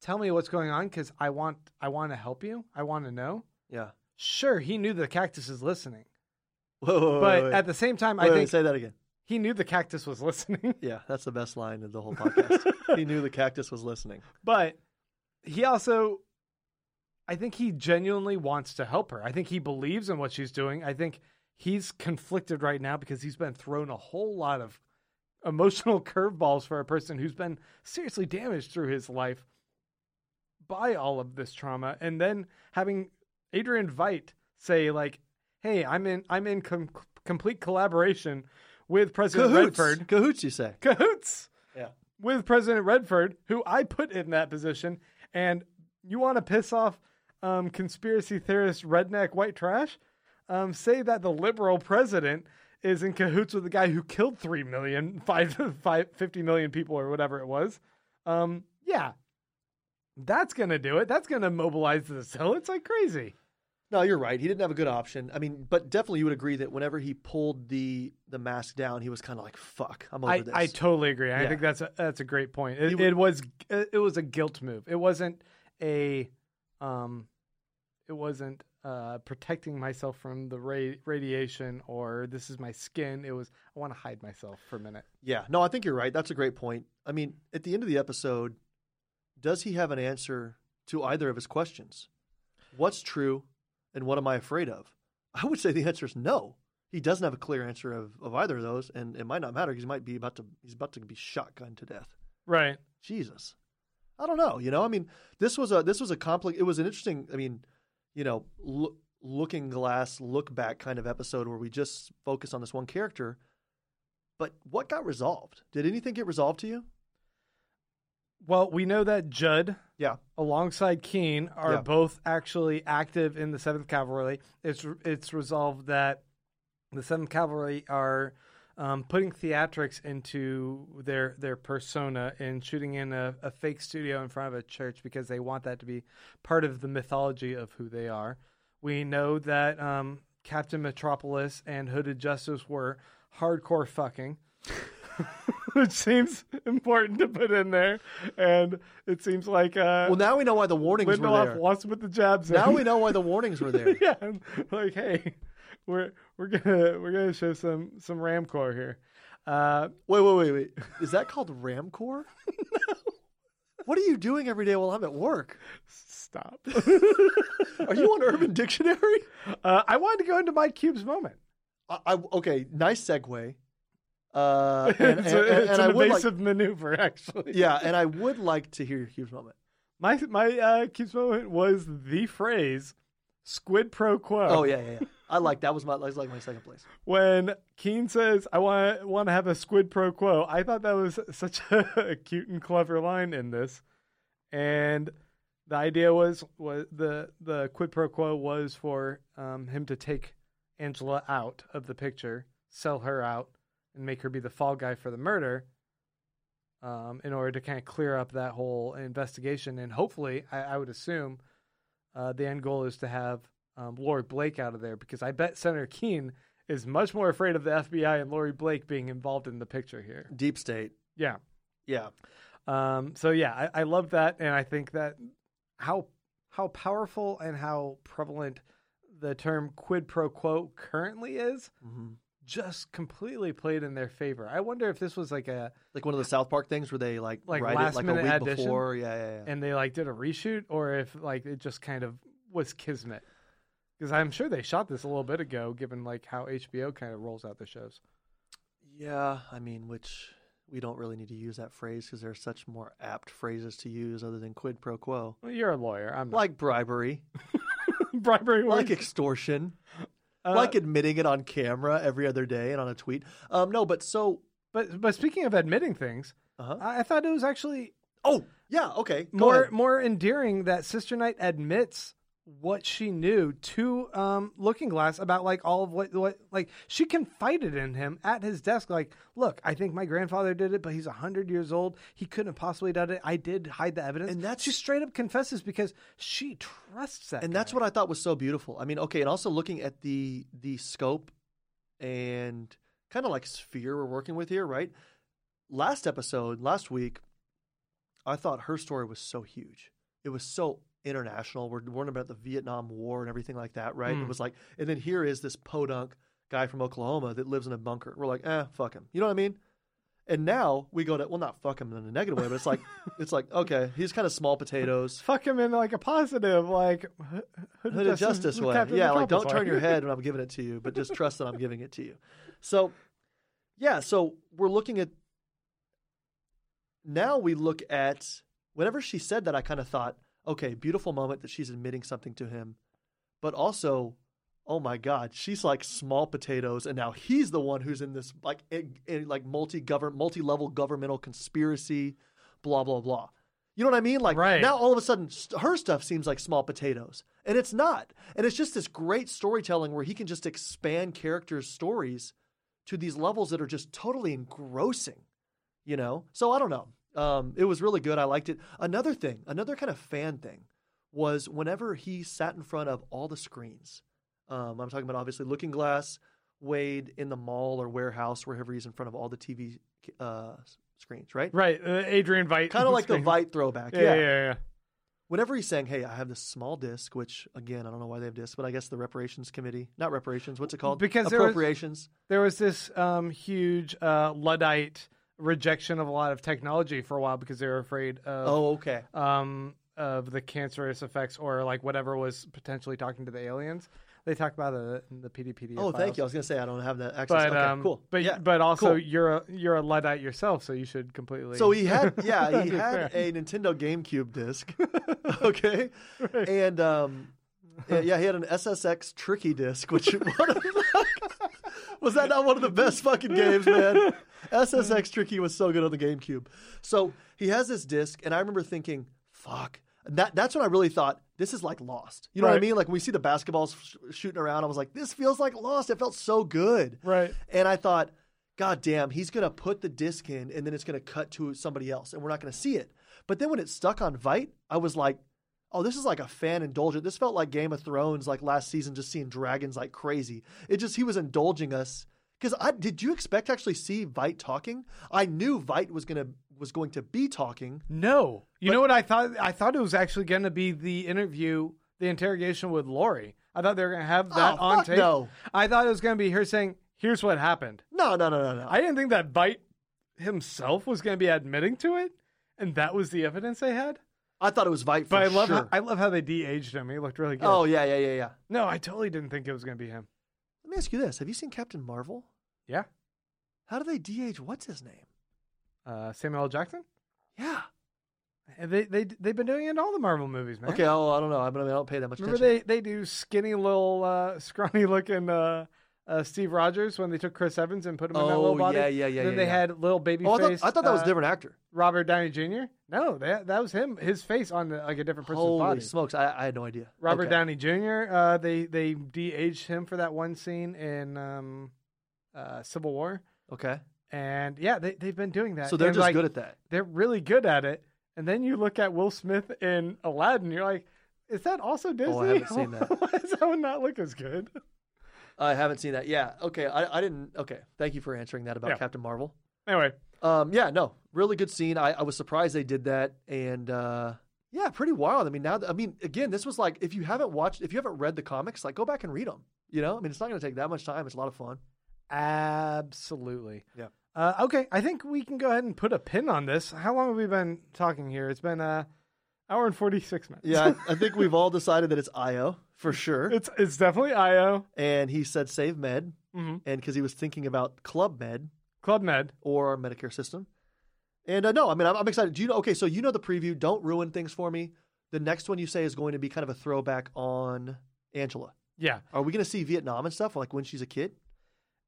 "Tell me what's going on cuz I want I want to help you. I want to know." Yeah. Sure, he knew the cactus is listening. Whoa, whoa, whoa, But wait. at the same time, Wait, I wait, think say that again. he knew the cactus was listening. Yeah, that's the best line of the whole podcast. he knew the cactus was listening. but he also I think he genuinely wants to help her. I think he believes in what she's doing. I think he's conflicted right now because he's been thrown a whole lot of emotional curveballs for a person who's been seriously damaged through his life by all of this trauma and then having Adrian Veidt say like, "Hey, I'm in I'm in com- complete collaboration with President Cahoots. Redford." Cahoots, you say? Cahoots Yeah. with President Redford, who I put in that position, and you want to piss off um, conspiracy theorist redneck white trash? Um, say that the liberal president is in cahoots with the guy who killed 3 million, 5, 5, 50 million people or whatever it was. Um, yeah, that's going to do it. That's going to mobilize the hill. It's like crazy. No, you're right. He didn't have a good option. I mean, but definitely you would agree that whenever he pulled the the mask down, he was kind of like, "Fuck, I'm over I, this." I totally agree. I Yeah. think that's a, that's a great point. It, would- it was it was a guilt move. It wasn't a um, it wasn't uh, protecting myself from the ra- radiation or this is my skin. It was I want to hide myself for a minute. yeah, no, I think you're right. That's a great point. I mean, at the end of the episode, does he have an answer to either of his questions? What's true, and what am I afraid of? I would say the answer is no. he doesn't have a clear answer of, of either of those, and it might not matter because he might be about to he's about to be shotgunned to death. Right. Jesus, I don't know. You know, I mean, this was a this was a complex. It was an interesting. I mean, you know, lo- looking glass, look back kind of episode where we just focus on this one character. But what got resolved? Did anything get resolved to you? Well, we know that Judd, Yeah. alongside Keene, are Yeah. both actually active in the Seventh Cavalry. It's it's resolved that the Seventh Cavalry are um, putting theatrics into their their persona and shooting in a, a fake studio in front of a church because they want that to be part of the mythology of who they are. We know that um, Captain Metropolis and Hooded Justice were hardcore fucking. Which seems important to put in there, and it seems like uh, Well, now we know why the warnings were Lindelof there. wants to put the jabs in. Now we know why the warnings were there. yeah, like hey, we're we're gonna we're gonna show some some Ramcore here. Uh, Wait, wait, wait, wait. Is that called Ramcore? no. What are you doing every day while I'm at work? stop. Are you on Urban Dictionary? uh, I wanted to go into Mike Cube's moment. I, I okay, nice segue. Uh, and, and, it's a- and- it's and an I would like, evasive maneuver, actually. yeah, and I would like to hear your Hughes moment. My my uh, Cube's moment was the phrase "squid pro quo." Oh yeah, yeah, yeah. I like that was my that was like my second place. when Keene says, "I want want to have a squid pro quo," I thought that was such a cute and clever line in this, and the idea was was the the quid pro quo was for um, him to take Angela out of the picture, sell her out, and make her be the fall guy for the murder. Um, in order to kind of clear up that whole investigation, and hopefully, I, I would assume, uh, the end goal is to have um, Laurie Blake out of there because I bet Senator Keene is much more afraid of the FBI and Laurie Blake being involved in the picture here. Deep State. Yeah. Yeah. Um, so yeah, I, I love that, and I think that how how powerful and how prevalent the term quid pro quo currently is hmm just completely played in their favor. I wonder if this was like a Like one of the South Park things where they like, Like write last it like a minute week addition? before. Yeah, yeah, yeah. and they like did a reshoot, or if like it just kind of was kismet. Because I'm sure they shot this a little bit ago, given like how HBO kind of rolls out the shows. Yeah, I mean, which we don't really need to use that phrase because there are such more apt phrases to use other than quid pro quo, Well, you're a lawyer. I'm not. like bribery, bribery. like extortion, Uh, like admitting it on camera every other day and on a tweet. Um, no, but so, But but speaking of admitting things, uh-huh. I, I thought it was actually oh yeah, okay, go more ahead. more endearing that Sister Knight admits what she knew to um Looking Glass about like all of what what like she confided in him at his desk like look I think my grandfather did it but he's a hundred years old he couldn't have possibly done it I did hide the evidence And that's- she straight up confesses because she trusts that and that's what I thought was so beautiful. I mean, okay, and also looking at the the scope and kind of like sphere we're working with here, right? Last episode, last week, I thought her story was so huge. It was so international. We're warning about the Vietnam War and everything like that, right? Hmm. It was like, and then here is this podunk guy from Oklahoma that lives in a bunker. We're like, eh, fuck him. You know what I mean? And now we go to well, not fuck him in a negative way, but it's like, it's like, okay, he's kind of small potatoes. fuck him in like a positive like h- h- Hooded justice way. Captain Yeah, like don't turn your head when I'm giving it to you, but just trust that I'm giving it to you. So, yeah, so we're looking at now we look at whenever she said that, I kind of thought, okay, beautiful moment that she's admitting something to him, but also, oh my God, she's like small potatoes, and now he's the one who's in this like in, in, like multi govern multi level governmental conspiracy, blah blah blah. You know what I mean? Like Right. now, all of a sudden, st- her stuff seems like small potatoes, and it's not. And it's just this great storytelling where he can just expand characters' stories to these levels that are just totally engrossing. You know? So I don't know. Um, it was really good. I liked it. Another thing, another kind of fan thing, was whenever he sat in front of all the screens. Um, I'm talking about obviously Looking Glass, Wade in the mall or warehouse, wherever he's in front of all the TV uh, screens, right? right uh, Adrian Veidt Kind of like the screen. Veidt throwback. yeah yeah yeah, yeah. Whenever he's saying, "Hey, I have this small disc," which again, I don't know why they have discs, but I guess the reparations committee, not reparations, what's it called? Because there was- appropriations. there was this um, huge uh, luddite rejection of a lot of technology for a while because they were afraid of Oh, okay. um, of the cancerous effects or like whatever was potentially talking to the aliens. They talk about it in the PDPD. Oh, thank you. I was gonna say I don't have that access. But okay, um, cool. But yeah. but also cool. you're a you're a luddite yourself, so you should completely. So he had, yeah, he had a Nintendo GameCube disc. okay, and um, yeah, yeah, he had an SSX Tricky disc, which one of the- was that not one of the best fucking games, man? SSX Tricky was so good on the GameCube. So he has this disc, and I remember thinking, "Fuck." That, that's when I really thought this is like Lost. You know what I mean? Like when we see the basketballs sh- shooting around, I was like, this feels like Lost. It felt so good. right. And I thought, God damn, he's going to put the disc in and then it's going to cut to somebody else and we're not going to see it. But then when it stuck on Veidt, I was like, oh, this is like a fan indulgent. This felt like Game of Thrones, like last season, just seeing dragons like crazy. It just, he was indulging us. Because I did you expect to actually see Veidt talking? I knew Veidt was gonna was going to be talking. No, you But- know what I thought? I thought it was actually going to be the interview, the interrogation with Laurie. I thought they were going to have oh, that Oh, on tape. no. I thought it was going to be her saying, "Here's what happened." No, no, no, no, no. I didn't think that Veidt himself was going to be admitting to it, and that was the evidence they had. I thought it was Veidt for But I love sure. how, I love how they de-aged him. He looked really good. oh yeah, yeah, yeah, yeah. no, I totally didn't think it was going to be him. Let me ask you this: Have you seen Captain Marvel? Yeah, How do they de-age? What's his name? uh, Samuel L. Jackson. Yeah. They they they've been doing it in all the Marvel movies, man. Okay. Oh, I don't know. I mean, I don't pay that much Remember attention. they they do skinny little uh, scrawny looking uh, uh, Steve Rogers when they took Chris Evans and put him in that Oh, little body. yeah, yeah, yeah, Then yeah, they yeah. had little baby Oh, I face. thought, I thought that was a uh, different actor. Robert Downey Jr. No, that that was him. His face on the, like a different person's Holy body. smokes! I, I had no idea. Robert Okay. Downey Jr. Uh, they they de-aged him for that one scene in um, uh, Civil War, Okay. and yeah, they they've been doing that. So they're And, just like, good at that. They're really good at it. And then you look at Will Smith in Aladdin, you're like, is that also Disney? Oh, I haven't seen that. Why does that one not look as good? I haven't seen that. Yeah. Okay. I, I didn't. Okay. Thank you for answering that about Yeah. Captain Marvel. Anyway, Um. Yeah. No. Really good scene. I, I was surprised they did that, and uh, yeah, pretty wild. I mean, now. I mean, again, this was like if you haven't watched, if you haven't read the comics, like go back and read them. You know, I mean, it's not going to take that much time. It's a lot of fun. absolutely. Yeah. Uh, okay, I think we can go ahead and put a pin on this. How long have we been talking here? It's been uh, hour and forty six minutes. Yeah. I, I think we've all decided that it's Io for sure. it's it's definitely Io. And he said save med, Mm-hmm. and because he was thinking about Club Med, Club Med. or our Medicare system. And uh, no, I mean, I'm, I'm excited. Do you know? Okay, so you know the preview. Don't ruin things for me. The next one you say is going to be kind of a throwback on Angela. Yeah, Are we going to see Vietnam and stuff like when she's a kid?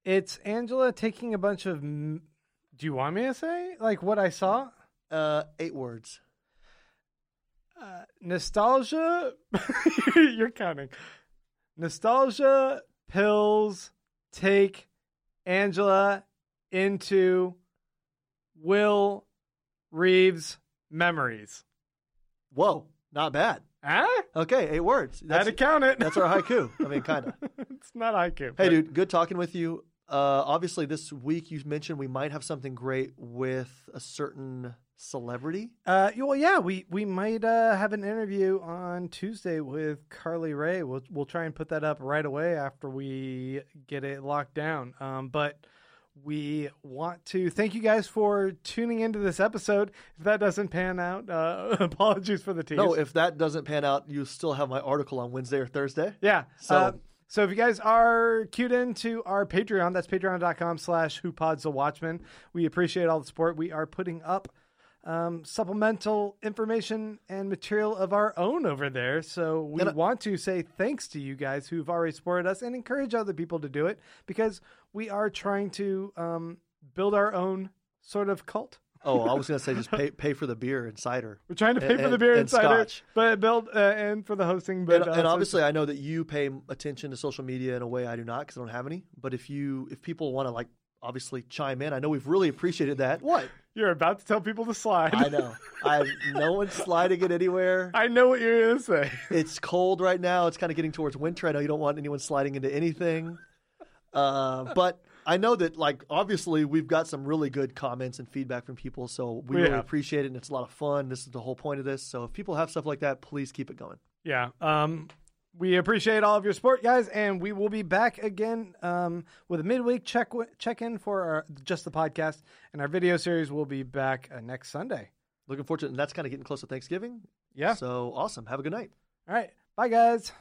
it's Angela taking a bunch of. Do you want me to say like what I saw? Uh, eight words. Uh, nostalgia. You're counting. Nostalgia pills take Angela into Will Reeves memories. Whoa, not bad. Huh? Okay, eight words. Had That's, to count it. that's our haiku. I mean, kind of. it's not IQ. Hey, but- dude, good talking with you. Uh, obviously, this week you mentioned we might have something great with a certain celebrity. Uh, well, yeah, we we might uh, have an interview on Tuesday with Carly Wray. We'll we'll try and put that up right away after we get it locked down. Um, but we want to thank you guys for tuning into this episode. If that doesn't pan out, uh, apologies for the tease. No, if that doesn't pan out, you still have my article on Wednesday or Thursday. Yeah. So- uh, so if you guys are cued into our Patreon, that's patreon.com slash who pods the watchman. We appreciate all the support. We are putting up um, supplemental information and material of our own over there. So we And want to say thanks to you guys who've already supported us and encourage other people to do it because we are trying to um, build our own sort of cult. Oh, I was going to say just pay pay for the beer and cider. We're trying to pay for the beer and inside scotch. but build uh, and for the hosting. But and, uh, and obviously, I know that you pay attention to social media in a way I do not because I don't have any. But if you if people want to like obviously chime in, I know we've really appreciated that. What? you're about to tell people to slide. I know. I no one sliding it anywhere. I know what you're gonna say. It's cold right now. It's kind of getting towards winter. I know you don't want anyone sliding into anything. Uh, but I know that, like, obviously, we've got some really good comments and feedback from people. So we really appreciate it. And it's a lot of fun. This is the whole point of this. So if people have stuff like that, please keep it going. Yeah. Um, we appreciate all of your support, guys, and we will be back again um, with a midweek check check in for our, just the podcast, and our video series will be back uh, next Sunday. Looking forward to it. And that's kind of getting close to Thanksgiving. Yeah. So awesome. Have a good night. All right. Bye, guys.